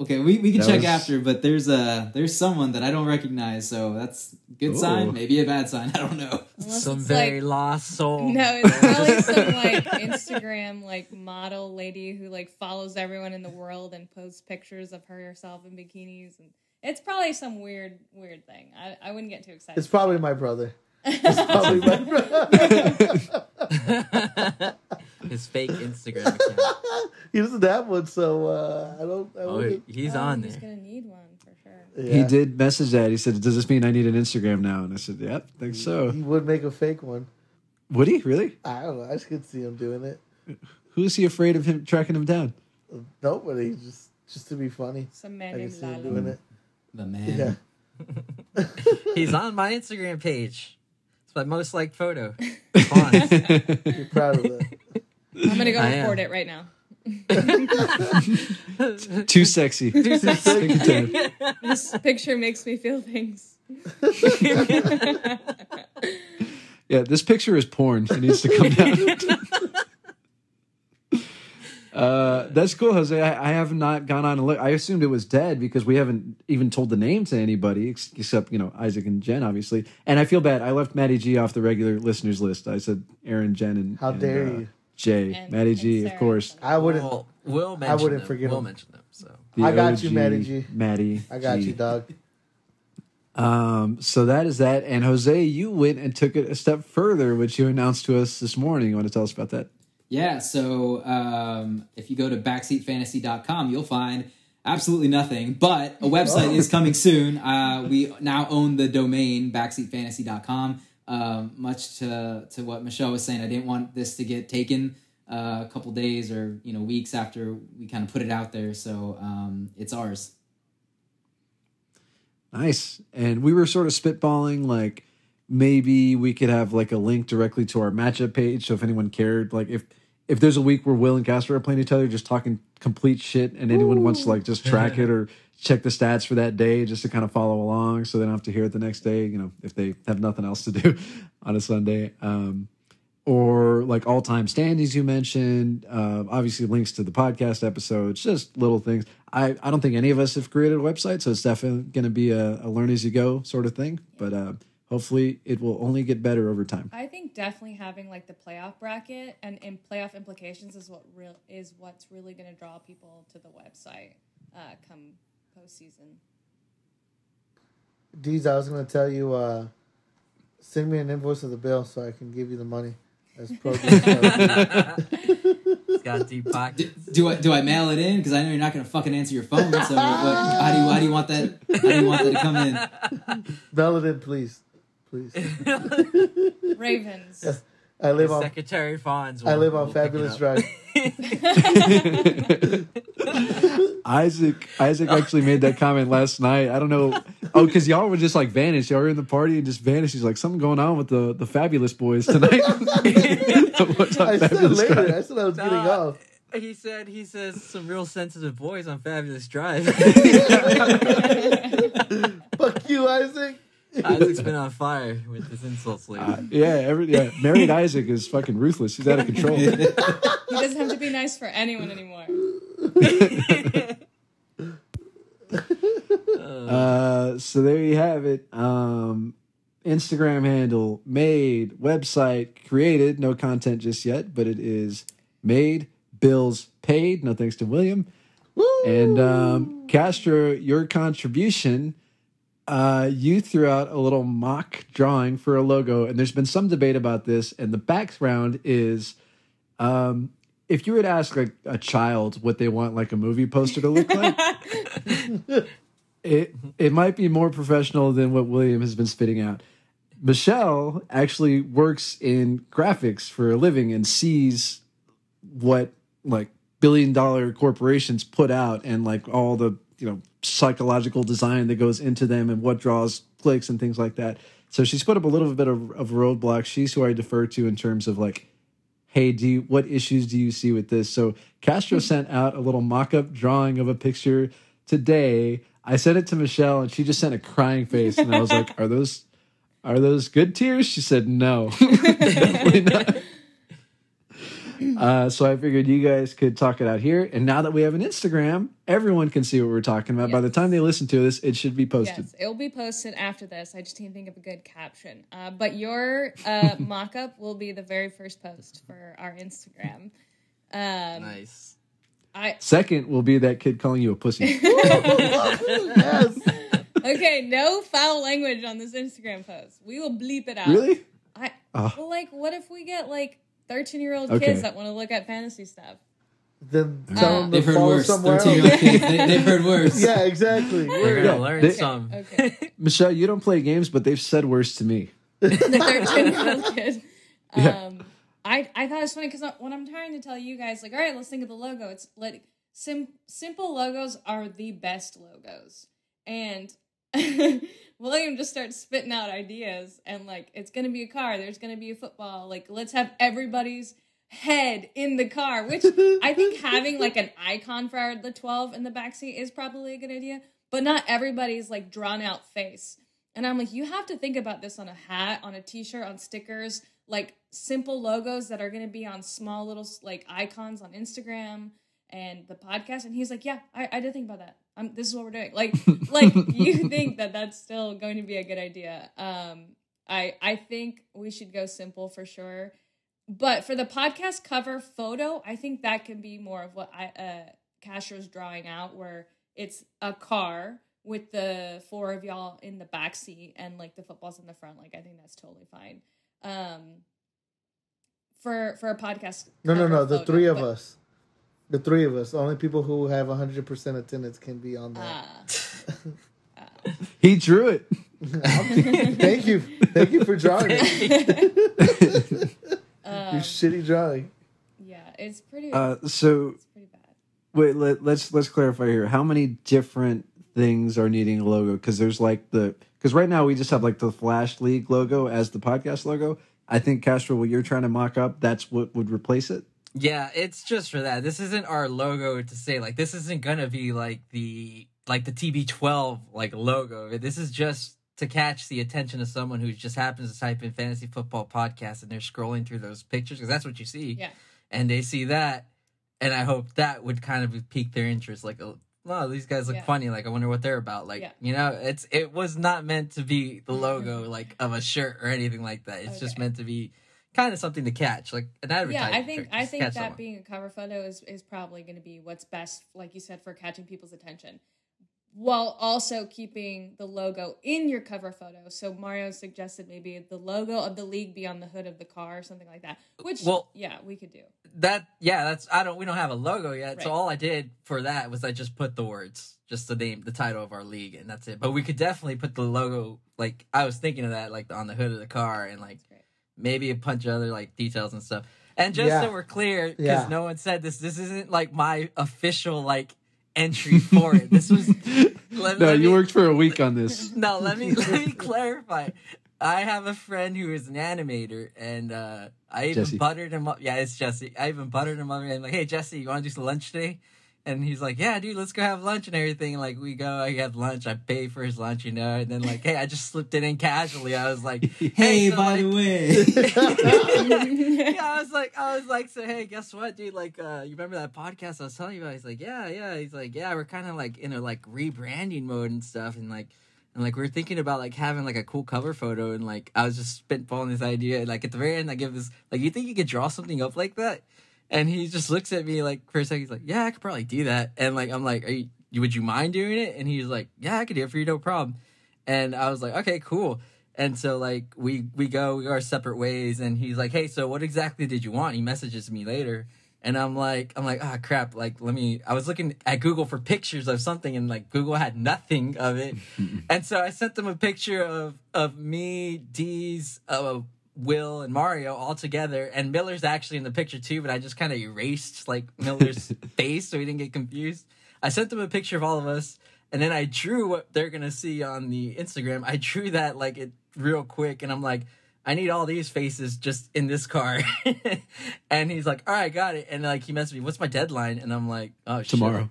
Okay, we, we can That check was- after, but there's a there's someone that I don't recognize, so that's a good Ooh. sign, maybe a bad sign. <laughs> I don't know. Unless Some very like, lost soul. no, it's probably <laughs> some like Instagram like model lady who like follows everyone in the world and posts pictures of her herself in bikinis, and it's probably some weird weird thing. I, I wouldn't get too excited. It's probably my brother. It's probably my brother. <laughs> His fake Instagram account. <laughs> he doesn't have one, so uh, I don't. I Oh, wouldn't- he's Oh, on He's there. He's gonna need one for sure. He did message that. He said, "Does this mean I need an Instagram now?" And I said, "Yep, think so." He would make a fake one. Would he really? I don't know. I just could see him doing it. Who's he afraid of him tracking him down? Nobody, just just to be funny. Some man I can see him doing it. The man. Yeah. <laughs> He's on my Instagram page. It's my most liked photo. <laughs> Fonz. You're proud of that. I'm gonna go I am. record it right now. Too sexy. Take your time. This picture makes me feel things. <laughs> Yeah, this picture is porn. It needs to come <laughs> down. Uh, that's cool, Jose. I, I have not gone on and look. I assumed it was dead because we haven't even told the name to anybody ex- except you know Isaac and Jen, obviously. And I feel bad. I left Maddie G off the regular listeners list. I said Aaron, Jen, and How and, dare uh, you. Jay, And- Maddie and G, of course. I wouldn't. Well, we'll mention wouldn't them. forget We'll him. mention them. So The I got you, Maddie G. Maddie. I got G. you, dog. Um, so that is that. And Jose, you went and took it a step further, which you announced to us this morning. You want to tell us about that? Yeah, so um, if you go to backseatfantasy.com, you'll find absolutely nothing, but a website is coming soon. Uh, <laughs> we now own the domain backseatfantasy.com. Um, much to, to what Michelle was saying, I didn't want this to get taken uh, a couple days or you know weeks after we kind of put it out there, so um, it's ours. Nice. And we were sort of spitballing like maybe we could have like a link directly to our matchup page. So if anyone cared, like if if there's a week where Will and Castro are playing each other, just talking complete shit, and anyone wants to like just track <laughs> it or check the stats for that day just to kind of follow along so they don't have to hear it the next day, you know, if they have nothing else to do <laughs> on a Sunday. Um or like all time standings you mentioned, uh, obviously links to the podcast episodes, just little things. I, I don't think any of us have created a website, so it's definitely going to be a, a learn as you go sort of thing. But uh, hopefully, it will only get better over time. I think definitely having like the playoff bracket and in playoff implications is what real is what's really going to draw people to the website uh, come postseason. Deez, I was gonna tell you, uh, send me an invoice of the bill so I can give you the money as <laughs> pro. He's got deep pockets. Do I do I mail it in? Because I know you're not going to fucking answer your phone. So what, how do you how do you want that? How do you want that to come in? Mail it in, please, please. <laughs> Ravens. Yes. I live on. Secretary Fonz. I live on Fabulous. Drive. <laughs> Isaac Isaac actually made that comment last night. I don't know. Oh, because y'all were just like vanished. Y'all were in the party and just vanished. He's like, something going on with the, the Fabulous Boys tonight. <laughs> I said Fabulous later. Drive? I said I was getting Nah. off. He said he says some real sensitive boys on Fabulous Drive. Fuck you, Isaac. Isaac's been on fire with his insults lately. Uh, yeah, every yeah. Married Isaac is fucking ruthless. He's out of control. <laughs> He doesn't have to be nice for anyone anymore. <laughs> Uh, so there you have it. Um, Instagram handle made, website created, no content just yet, but it is made, bills paid. No thanks to William. And um, Castro, your contribution, uh, you threw out a little mock drawing for a logo, and there's been some debate about this. And the background is um, if you were to ask like a child what they want like a movie poster to look like, <laughs> it it might be more professional than what William has been spitting out. Michelle actually works in graphics for a living and sees what like billion dollar corporations put out and like all the you know psychological design that goes into them and what draws clicks and things like that. So she's put up a little bit of, of roadblocks. She's who I defer to in terms of like, hey, do you, what issues do you see with this? So Castro hmm. sent out a little mock-up drawing of a picture today. I sent it to Michelle and she just sent a crying face, and I was like, "Are those are those good tears?" She said, "No, <laughs> definitely not." Uh, so I figured you guys could talk it out here. And now that we have an Instagram, everyone can see what we're talking about. By the time they listen to this, it should be posted. Yes, it will be posted after this. I just need to think of a good caption. Uh, but your uh, <laughs> mock up will be the very first post for our Instagram. Um, nice. I Second will be that kid calling you a pussy. <laughs> <laughs> yes. okay, no foul language on this Instagram post. We will bleep it out. really? I Oh. well, like, what if we get like thirteen year old Okay. kids that want to look at fantasy stuff? then Uh, tell them to They've heard follow worse. somewhere Thirteen year old else. kids. They, they've heard worse. <laughs> yeah, exactly. They're Word. gonna Yeah, learn they- some. <laughs> Okay. Michelle, you don't play games, but they've said worse to me. <laughs> the 13 year old kid. Um, Yeah. I, I thought it was funny because when I'm trying to tell you guys, like, all right, let's think of the logo. It's like sim- simple logos are the best logos. And <laughs> William just starts spitting out ideas and like, it's going to be a car, there's going to be a football. Like, let's have everybody's head in the car, which I think <laughs> having like an icon for the 12 in the backseat is probably a good idea, but not everybody's like drawn out face. And I'm like, you have to think about this on a hat, on a t-shirt, on stickers, like simple logos that are going to be on small little like icons on Instagram and the podcast. And he's like, yeah, I, I did think about that. Um, this is what we're doing. Like, like you <laughs> think that that's still going to be a good idea. Um, I, I think we should go simple for sure. But for the podcast cover photo, I think that can be more of what I, uh, Castro's drawing out, where it's a car with the four of y'all in the back seat and like the footballs in the front. Like I think that's totally fine. Um for for a podcast. No, no, cover no. The photo, three of but- us. The three of us. Only people who have 100% attendance can be on that. Ah. He drew it. <laughs> Thank you. Thank you for drawing it. <laughs> Um, Your shitty drawing. yeah, it's pretty. Uh, so it's pretty bad. wait, let, let's let's clarify here. How many different things are needing a logo? Because there's like the because right now we just have like the Flash League logo as the podcast logo. I think Castro, what you're trying to mock up, that's what would replace it. Yeah, it's just for that. This isn't our logo to say like this isn't gonna be like the like the TB12 like logo. This is just to catch the attention of someone who just happens to type in fantasy football podcast and they're scrolling through those pictures because that's what you see. Yeah. And they see that, and I hope that would kind of pique their interest. Like, oh, wow, these guys look Yeah. funny. Like, I wonder what they're about. Like, Yeah. you know, it's it was not meant to be the logo <laughs> like of a shirt or anything like that. It's just meant to be kind of something to catch, like an Yeah, advertisement. I think I think that someone. being a cover photo is is probably going to be what's best, like you said, for catching people's attention, while also keeping the logo in your cover photo. So Mario suggested maybe the logo of the league be on the hood of the car or something like that. Which, Well- yeah, we could do. that yeah that's i don't we don't have a logo yet so all i did for that was i just put the words just the name the title of our league and that's it but we could definitely put the logo like i was thinking of that like on the hood of the car and like. Maybe a bunch of other like details and stuff and just Yeah. so we're clear because Yeah. no one said this this isn't like my official like entry for it this was <laughs> let, No, let you me- worked for a week <laughs> on this. no, let me let me <laughs> clarify. I have a friend who is an animator, and uh, I even Jesse. buttered him up. Yeah, it's Jesse. I even buttered him up. And I'm like, "Hey, Jesse, you want to do some lunch today?" And he's like, "Yeah, dude, let's go have lunch and everything." And like we go, I have lunch. I pay for his lunch, you know. And then like, hey, I just slipped it in casually. I was like, <laughs> Hey, so, by like- the way. <laughs> yeah, I was like, I was like, so hey, guess what, dude? Like, uh, you remember that podcast I was telling you about? He's like, yeah, yeah. He's like, yeah, we're kind of like in a like rebranding mode and stuff, and like, and like we're thinking about like having like a cool cover photo, and like I was just spitballing this idea, and like at the very end, I give this like, you think you could draw something up like that? And he just looks at me like for a second, he's like, yeah, I could probably do that, and like I'm like, are you? Would you mind doing it? And he's like, yeah, I could do it for you, no problem. And I was like, okay, cool. And so like we we go we go our separate ways and he's like, "Hey, so what exactly did you want?" He messages me later. And I'm like I'm like, "Ah, crap. Like let me I was looking at Google for pictures of something and like Google had nothing of it. <laughs> and so I sent them a picture of of me, D's, uh, Will and Mario all together and Miller's actually in the picture too, but I just kind of erased like Miller's <laughs> face so he didn't get confused. I sent them a picture of all of us and then I drew what they're gonna see on the Instagram. I drew that like it real quick, and I'm like, I need all these faces just in this car. <laughs> and he's like, All right, got it. And like he messaged me, What's my deadline? And I'm like, Oh, shit. Tomorrow.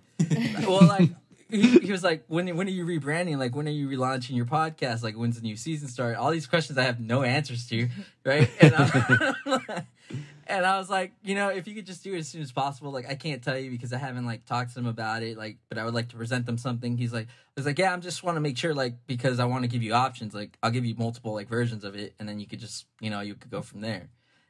well, like he, he was like, When when are you rebranding? Like when are you relaunching your podcast? Like when's the new season start? All these questions I have no answers to, right? And I, <laughs> and I was like, you know, if you could just do it as soon as possible. Like I can't tell you because I haven't like talked to them about it. Like, but I would like to present them something. He's like, I was like, yeah, I'm just want to make sure, like, because I want to give you options. Like, I'll give you multiple like versions of it, and then you could just, you know, you could go from there,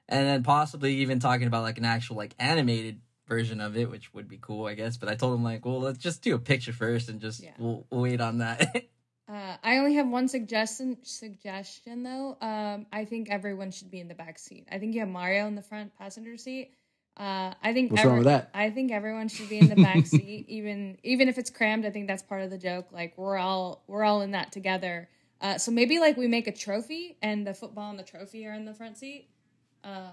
and then possibly even talking about like an actual like animated version of it, which would be cool, I guess. But I told him like, well, let's just do a picture first, and just Yeah. we'll, we'll wait on that. <laughs> Uh, I only have one suggestion. Suggestion though, um, I think everyone should be in the back seat. I think you have Mario in the front passenger seat. Uh, I think What's wrong with that? I think everyone should be in the back <laughs> seat, even even if it's crammed. I think that's part of the joke. Like we're all we're all in that together. Uh, so maybe like we make a trophy, and the football and the trophy are in the front seat. Um,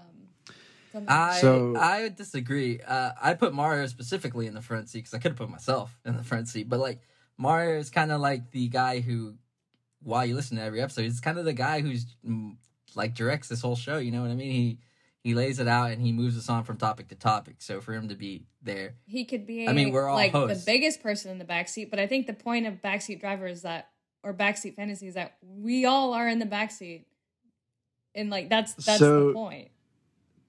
something- I So- I would disagree. Uh, I put Mario specifically in the front seat because I could have put myself in the front seat. But like Mario is kind of like the guy who, while you listen to every episode, he's kind of the guy who's mm, like directs this whole show. You know what I mean? He he lays it out and he moves us on from topic to topic. So for him to be there, he could be. I mean, we're all like hosts. the biggest person in the backseat, but I think the point of backseat driver is that, or backseat fantasy is that we all are in the backseat, and like that's that's So- the point.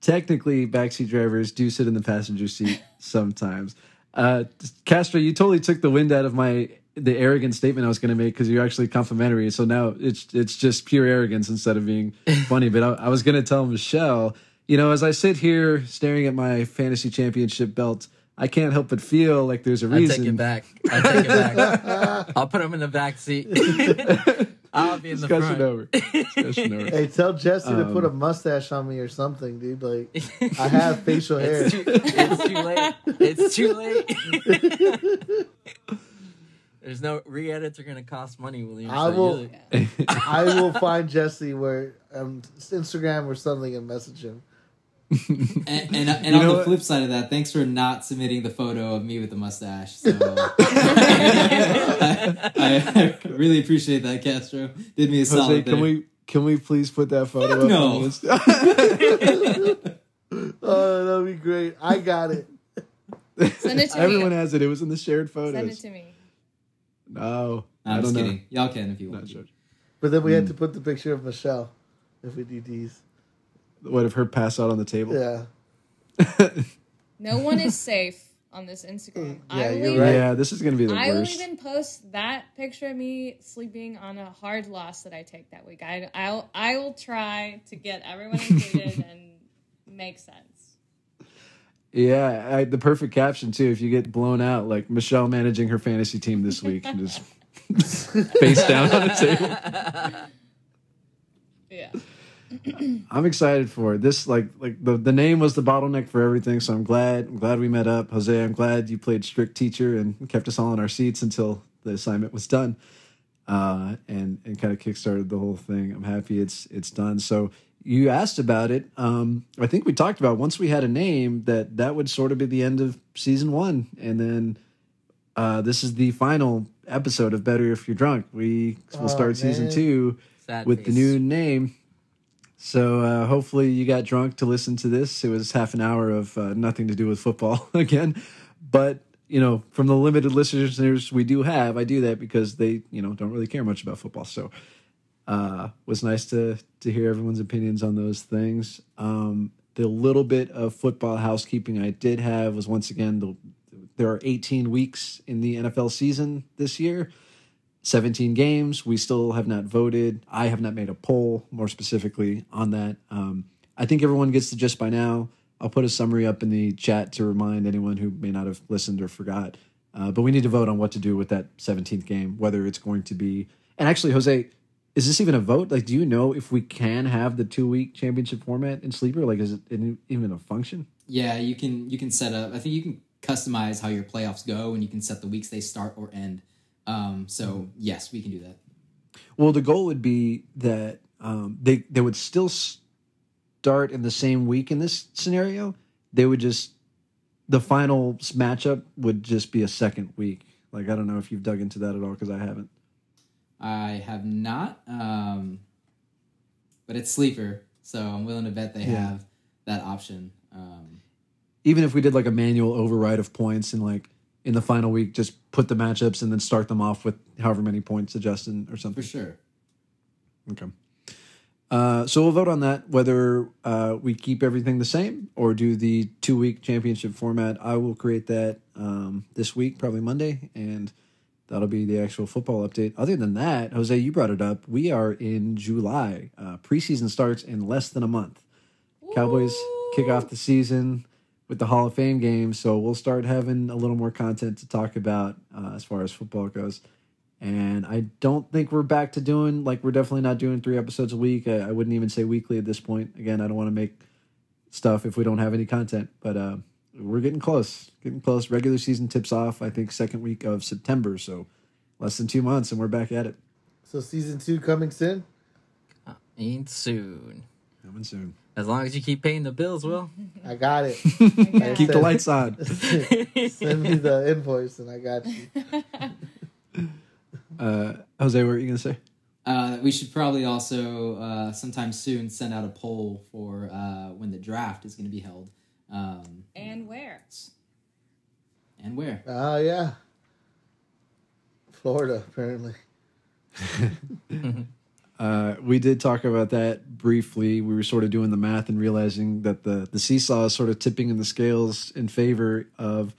Technically, backseat drivers do sit in the passenger seat sometimes. Uh, Castro, you totally took the wind out of my the arrogant statement I was going to make because you're actually complimentary. So now it's it's just pure arrogance instead of being <laughs> funny. But I, I was going to tell Michelle, you know, as I sit here staring at my fantasy championship belt, I can't help but feel like there's a reason. I take it back. I take it back. <laughs> I'll put him in the back seat. <laughs> I'll <laughs> be in the Discussion front. over. Discussion over. <laughs> Hey, tell Jesse to put a Um, mustache on me or something, dude. Like <laughs> I have facial hair. It's too, it's too late. It's too late. There's no re-edits are gonna cost money, William. I so will- I will find Jesse where um, Instagram or something and message him. <laughs> And, and, and on the what? flip side of that, thanks for not submitting the photo of me with the mustache. So <laughs> I, I really appreciate that, Castro. Did me a Jose, solid can there. we can we please put that photo up? No. on Insta- <laughs> Oh, that'd be great. I got it. Send it to Everyone me. has it. It was in the shared photos. Send it to me. No, I'm I just don't know. kidding. Y'all can if you Not want. sure. But then we had to hmm. put the picture of Michelle if we do these. What if her pass out on the table? Yeah. <laughs> No one is safe on this Instagram. Mm, yeah, will you're even, right. Yeah, this is gonna be the worst. I will worst. even post that picture of me sleeping on a hard loss that I take that week. I I'll I will try to get everyone included <laughs> and make sense. Yeah, I, the perfect caption too. If you get blown out, like Michelle managing her fantasy team this week, and <laughs> just face down on the table. Yeah. I'm excited for it. This like like the the name was the bottleneck for everything. So I'm glad I'm glad we met up, Jose. I'm glad you played strict teacher and kept us all in our seats until the assignment was done, uh, and and kind of kickstarted the whole thing. I'm happy it's it's done. So you asked about it. Um, I think we talked about once we had a name that that would sort of be the end of season one, and then uh, this is the final episode of Better If You're Drunk. We will Oh, start season two Sad with the new name. So uh, hopefully you got drunk to listen to this. It was half an hour of uh, nothing to do with football <laughs> again, but you know, from the limited listeners we do have, I do that because they you know don't really care much about football. So uh, was nice to to hear everyone's opinions on those things. Um, the little bit of football housekeeping I did have was once again the there are 18 weeks in the NFL season this year. 17 games. We still have not voted. I have not made a poll, more specifically, on that. Um, I think everyone gets the gist by now. I'll put a summary up in the chat to remind anyone who may not have listened or forgot. Uh, but we need to vote on what to do with that 17th game, whether it's going to be. And actually, Jose, is this even a vote? Like, do you know if we can have the two week championship format in Sleeper? Like, is it even a function? Yeah, you can you can set up. I think you can customize how your playoffs go, and you can set the weeks they start or end. Um, so yes, we can do that. Well, the goal would be that um, they they would still start in the same week in this scenario. They would just the final matchup would just be a second week. Like I don't know if you've dug into that at all because I haven't. I have not, um, but it's sleeper, so I'm willing to bet they Yeah. have that option. Um, Even if we did like a manual override of points and like in the final week, just put the matchups and then start them off with however many points adjusted or something. for sure. Okay. Uh, so we'll vote on that whether uh, we keep everything the same or do the two week championship format. I will create that um, this week, probably Monday, and that'll be the actual football update. Other than that, Jose, you brought it up. We are in July. Uh, preseason starts in less than a month. Cowboys kick off the season with the Hall of Fame game, so we'll start having a little more content to talk about uh, as far as football goes. And I don't think we're back to doing like we're definitely not doing three episodes a week. I, I wouldn't even say weekly at this point. Again, I don't want to make stuff if we don't have any content. But uh, we're getting close, getting close. Regular season tips off, I think, second week of September. So less than two months, and we're back at it. So season two coming soon. Ain't soon. Coming soon. As long as you keep paying the bills, Will. I got it. <laughs> Keep the lights on. <laughs> Send me the invoice and I got you. <laughs> Uh, Jose, what were you gonna say? Uh, we should probably also uh, sometime soon send out a poll for uh, when the draft is going to be held um, and where? and where. Oh yeah. Florida, apparently. Uh, we did talk about that briefly. We were sort of doing the math and realizing that the the seesaw is sort of tipping in the scales in favor of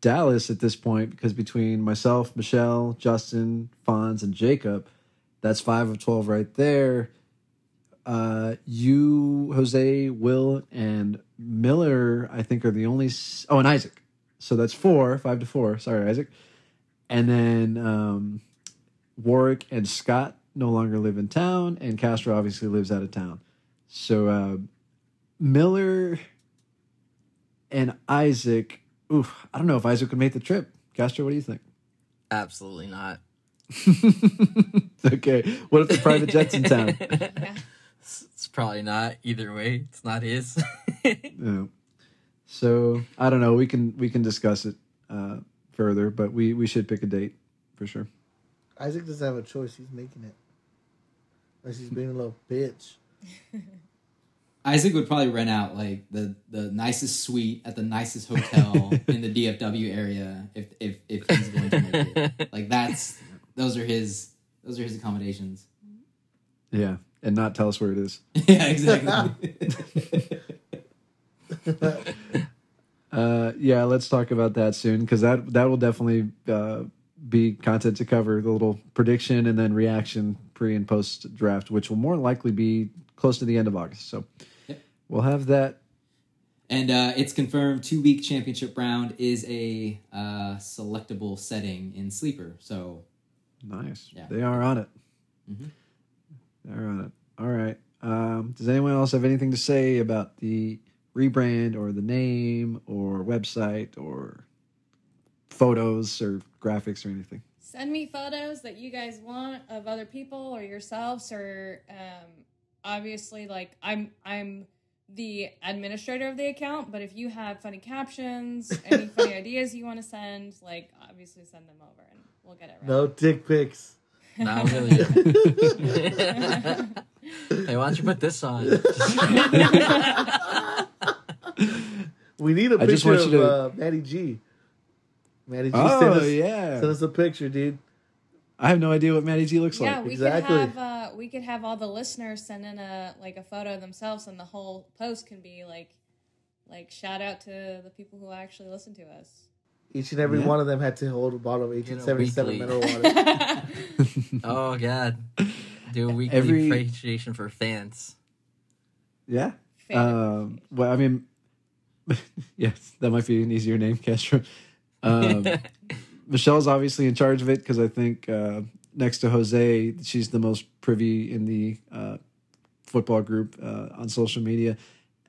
Dallas at this point because between myself, Michelle, Justin, Fonz, and Jacob, that's five of twelve right there. Uh, you, Jose, Will, and Miller, I think, are the only. s- Oh, and Isaac. So that's four, five to four. Sorry, Isaac. And then um, Warwick and Scott no longer live in town, and Castro obviously lives out of town. So uh, Miller and Isaac. Oof, I don't know if Isaac would make the trip. Castro, what do you think? Absolutely not. <laughs> okay, what if the private jet's in town? <laughs> It's, it's probably not either way. It's not his. <laughs> Yeah. So I don't know. We can we can discuss it uh, further, but we we should pick a date for sure. Isaac doesn't have a choice. He's making it. Unless he's being a little bitch. <laughs> Isaac would probably rent out like the, the nicest suite at the nicest hotel <laughs> in the DFW area if if if he's going to make it. <laughs> Like that's those are his those are his accommodations. Yeah, and not tell us where it is. yeah, exactly. Uh, yeah, let's talk about that soon because that that will definitely uh, be content to cover the little prediction and then reaction pre and post draft, which will more likely be close to the end of August. So Yep. we'll have that. and uh, it's confirmed two week championship round is a uh, selectable setting in sleeper. So Nice. Yeah. They are on it. Mhm. They're on it. All right. Um, does anyone else have anything to say about the rebrand or the name or website or photos or graphics or anything? Send me photos that you guys want of other people or yourselves, or um, obviously, like I'm I'm the administrator of the account. But if you have funny captions, <laughs> any funny ideas you want to send, like obviously send them over and we'll get it right. No dick pics. <laughs> Not really. <laughs> hey, why don't you put this on? We need a I just picture want of you to- uh, Matty G. Matty G sent Oh us, yeah. sent us a picture, dude. I have no idea what Matty G looks like. yeah, like. we Exactly. could have uh, we could have all the listeners send in a like a photo of themselves, and the whole post can be like like shout out to the people who actually listen to us. Each and every Yeah. one of them had to hold a bottle of 1877 weekly. mineral water. <laughs> oh God. Do a weekly Every- appreciation for fans. Yeah. Fan Um, well, I mean, <laughs> yes, that might be an easier name, Castro. Um, <laughs> Michelle's obviously in charge of it because I think uh, next to Jose, she's the most privy in the uh, football group uh, on social media.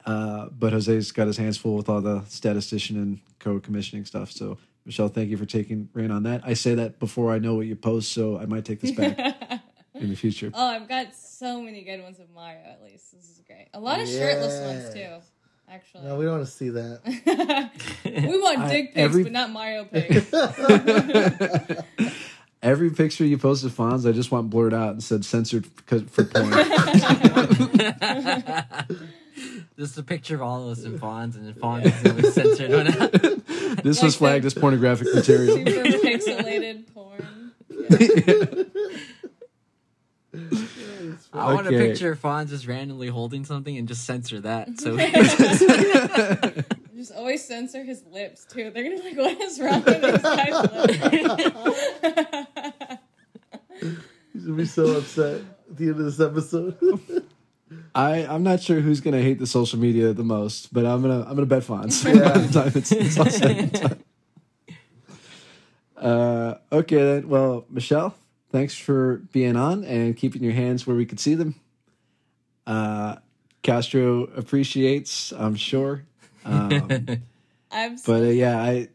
Uh, but Jose's got his hands full with all the statistician and co-commissioning stuff. So, Michelle, thank you for taking reign on that. I say that before I know what you post, so I might take this back <laughs> in the future. oh, I've got so many good ones of Mario. At least this is great. A lot of shirtless ones too. Yes. Actually, no, we don't want to see that. <laughs> we want I- dick pics, every- but not Mario <laughs> pics. <laughs> Every picture you post of Fonz, I just want blurred out and said censored for porn. this is a picture of all of us in Fonz, and then Fonz is the only censored one out. this was flagged the- as pornographic material. Super pixelated porn. I want a picture of Fonz just randomly holding something and just censor that. <laughs> So <laughs> Just always censor his lips too. They're gonna be like, what is wrong with this guy's lips? <laughs> He's gonna be so upset at the end of this episode. I I'm not sure who's gonna hate the social media the most, but I'm gonna I'm gonna bet Fonz. Yeah. By the time it's, it's all said and done. Uh, okay then. Well, Michelle, thanks for being on and keeping your hands where we could see them. Uh, Castro appreciates, I'm sure. Um, <laughs> I'm but uh, yeah, I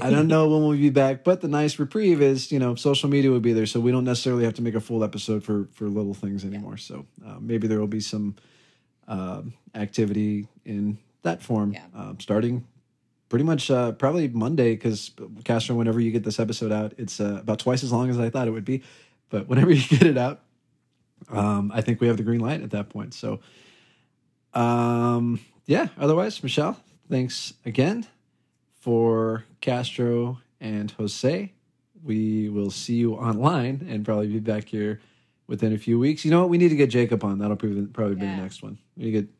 I don't know when we'll be back. But the nice reprieve is, you know, social media will be there, so we don't necessarily have to make a full episode for for little things anymore. So uh, maybe there will be some um activity in that form, Yeah. um, starting pretty much uh, probably Monday because Castro, whenever you get this episode out, it's uh, about twice as long as I thought it would be. But whenever <laughs> you get it out, um, I think we have the green light at that point. So, um, yeah. Otherwise, Michelle, thanks again for Castro and Jose. We will see you online and probably be back here within a few weeks. You know what? We need to get Jacob on. That'll probably probably be the next one. We need to get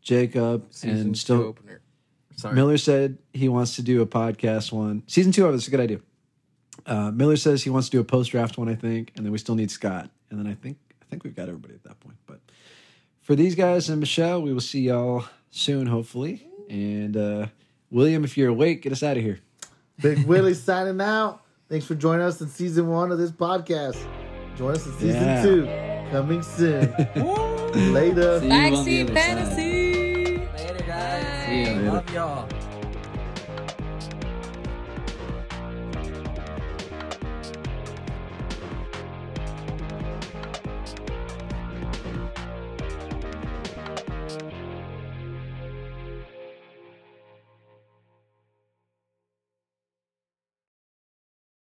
Jacob Season and still opener. Sorry. Miller said he wants to do a podcast one. Season two of it is a good idea. Uh, Miller says he wants to do a post draft one, I think, and then we still need Scott. And then I think I think we've got everybody at that point. But for these guys and Michelle, we will see y'all soon, hopefully. And uh, William, if you're awake, get us out of here. Big Willie <laughs> signing out. Thanks for joining us in season one of this podcast. Join us in season Yeah. two, coming soon. <laughs> Later. See you on the Backseat other side. fantasy. Later,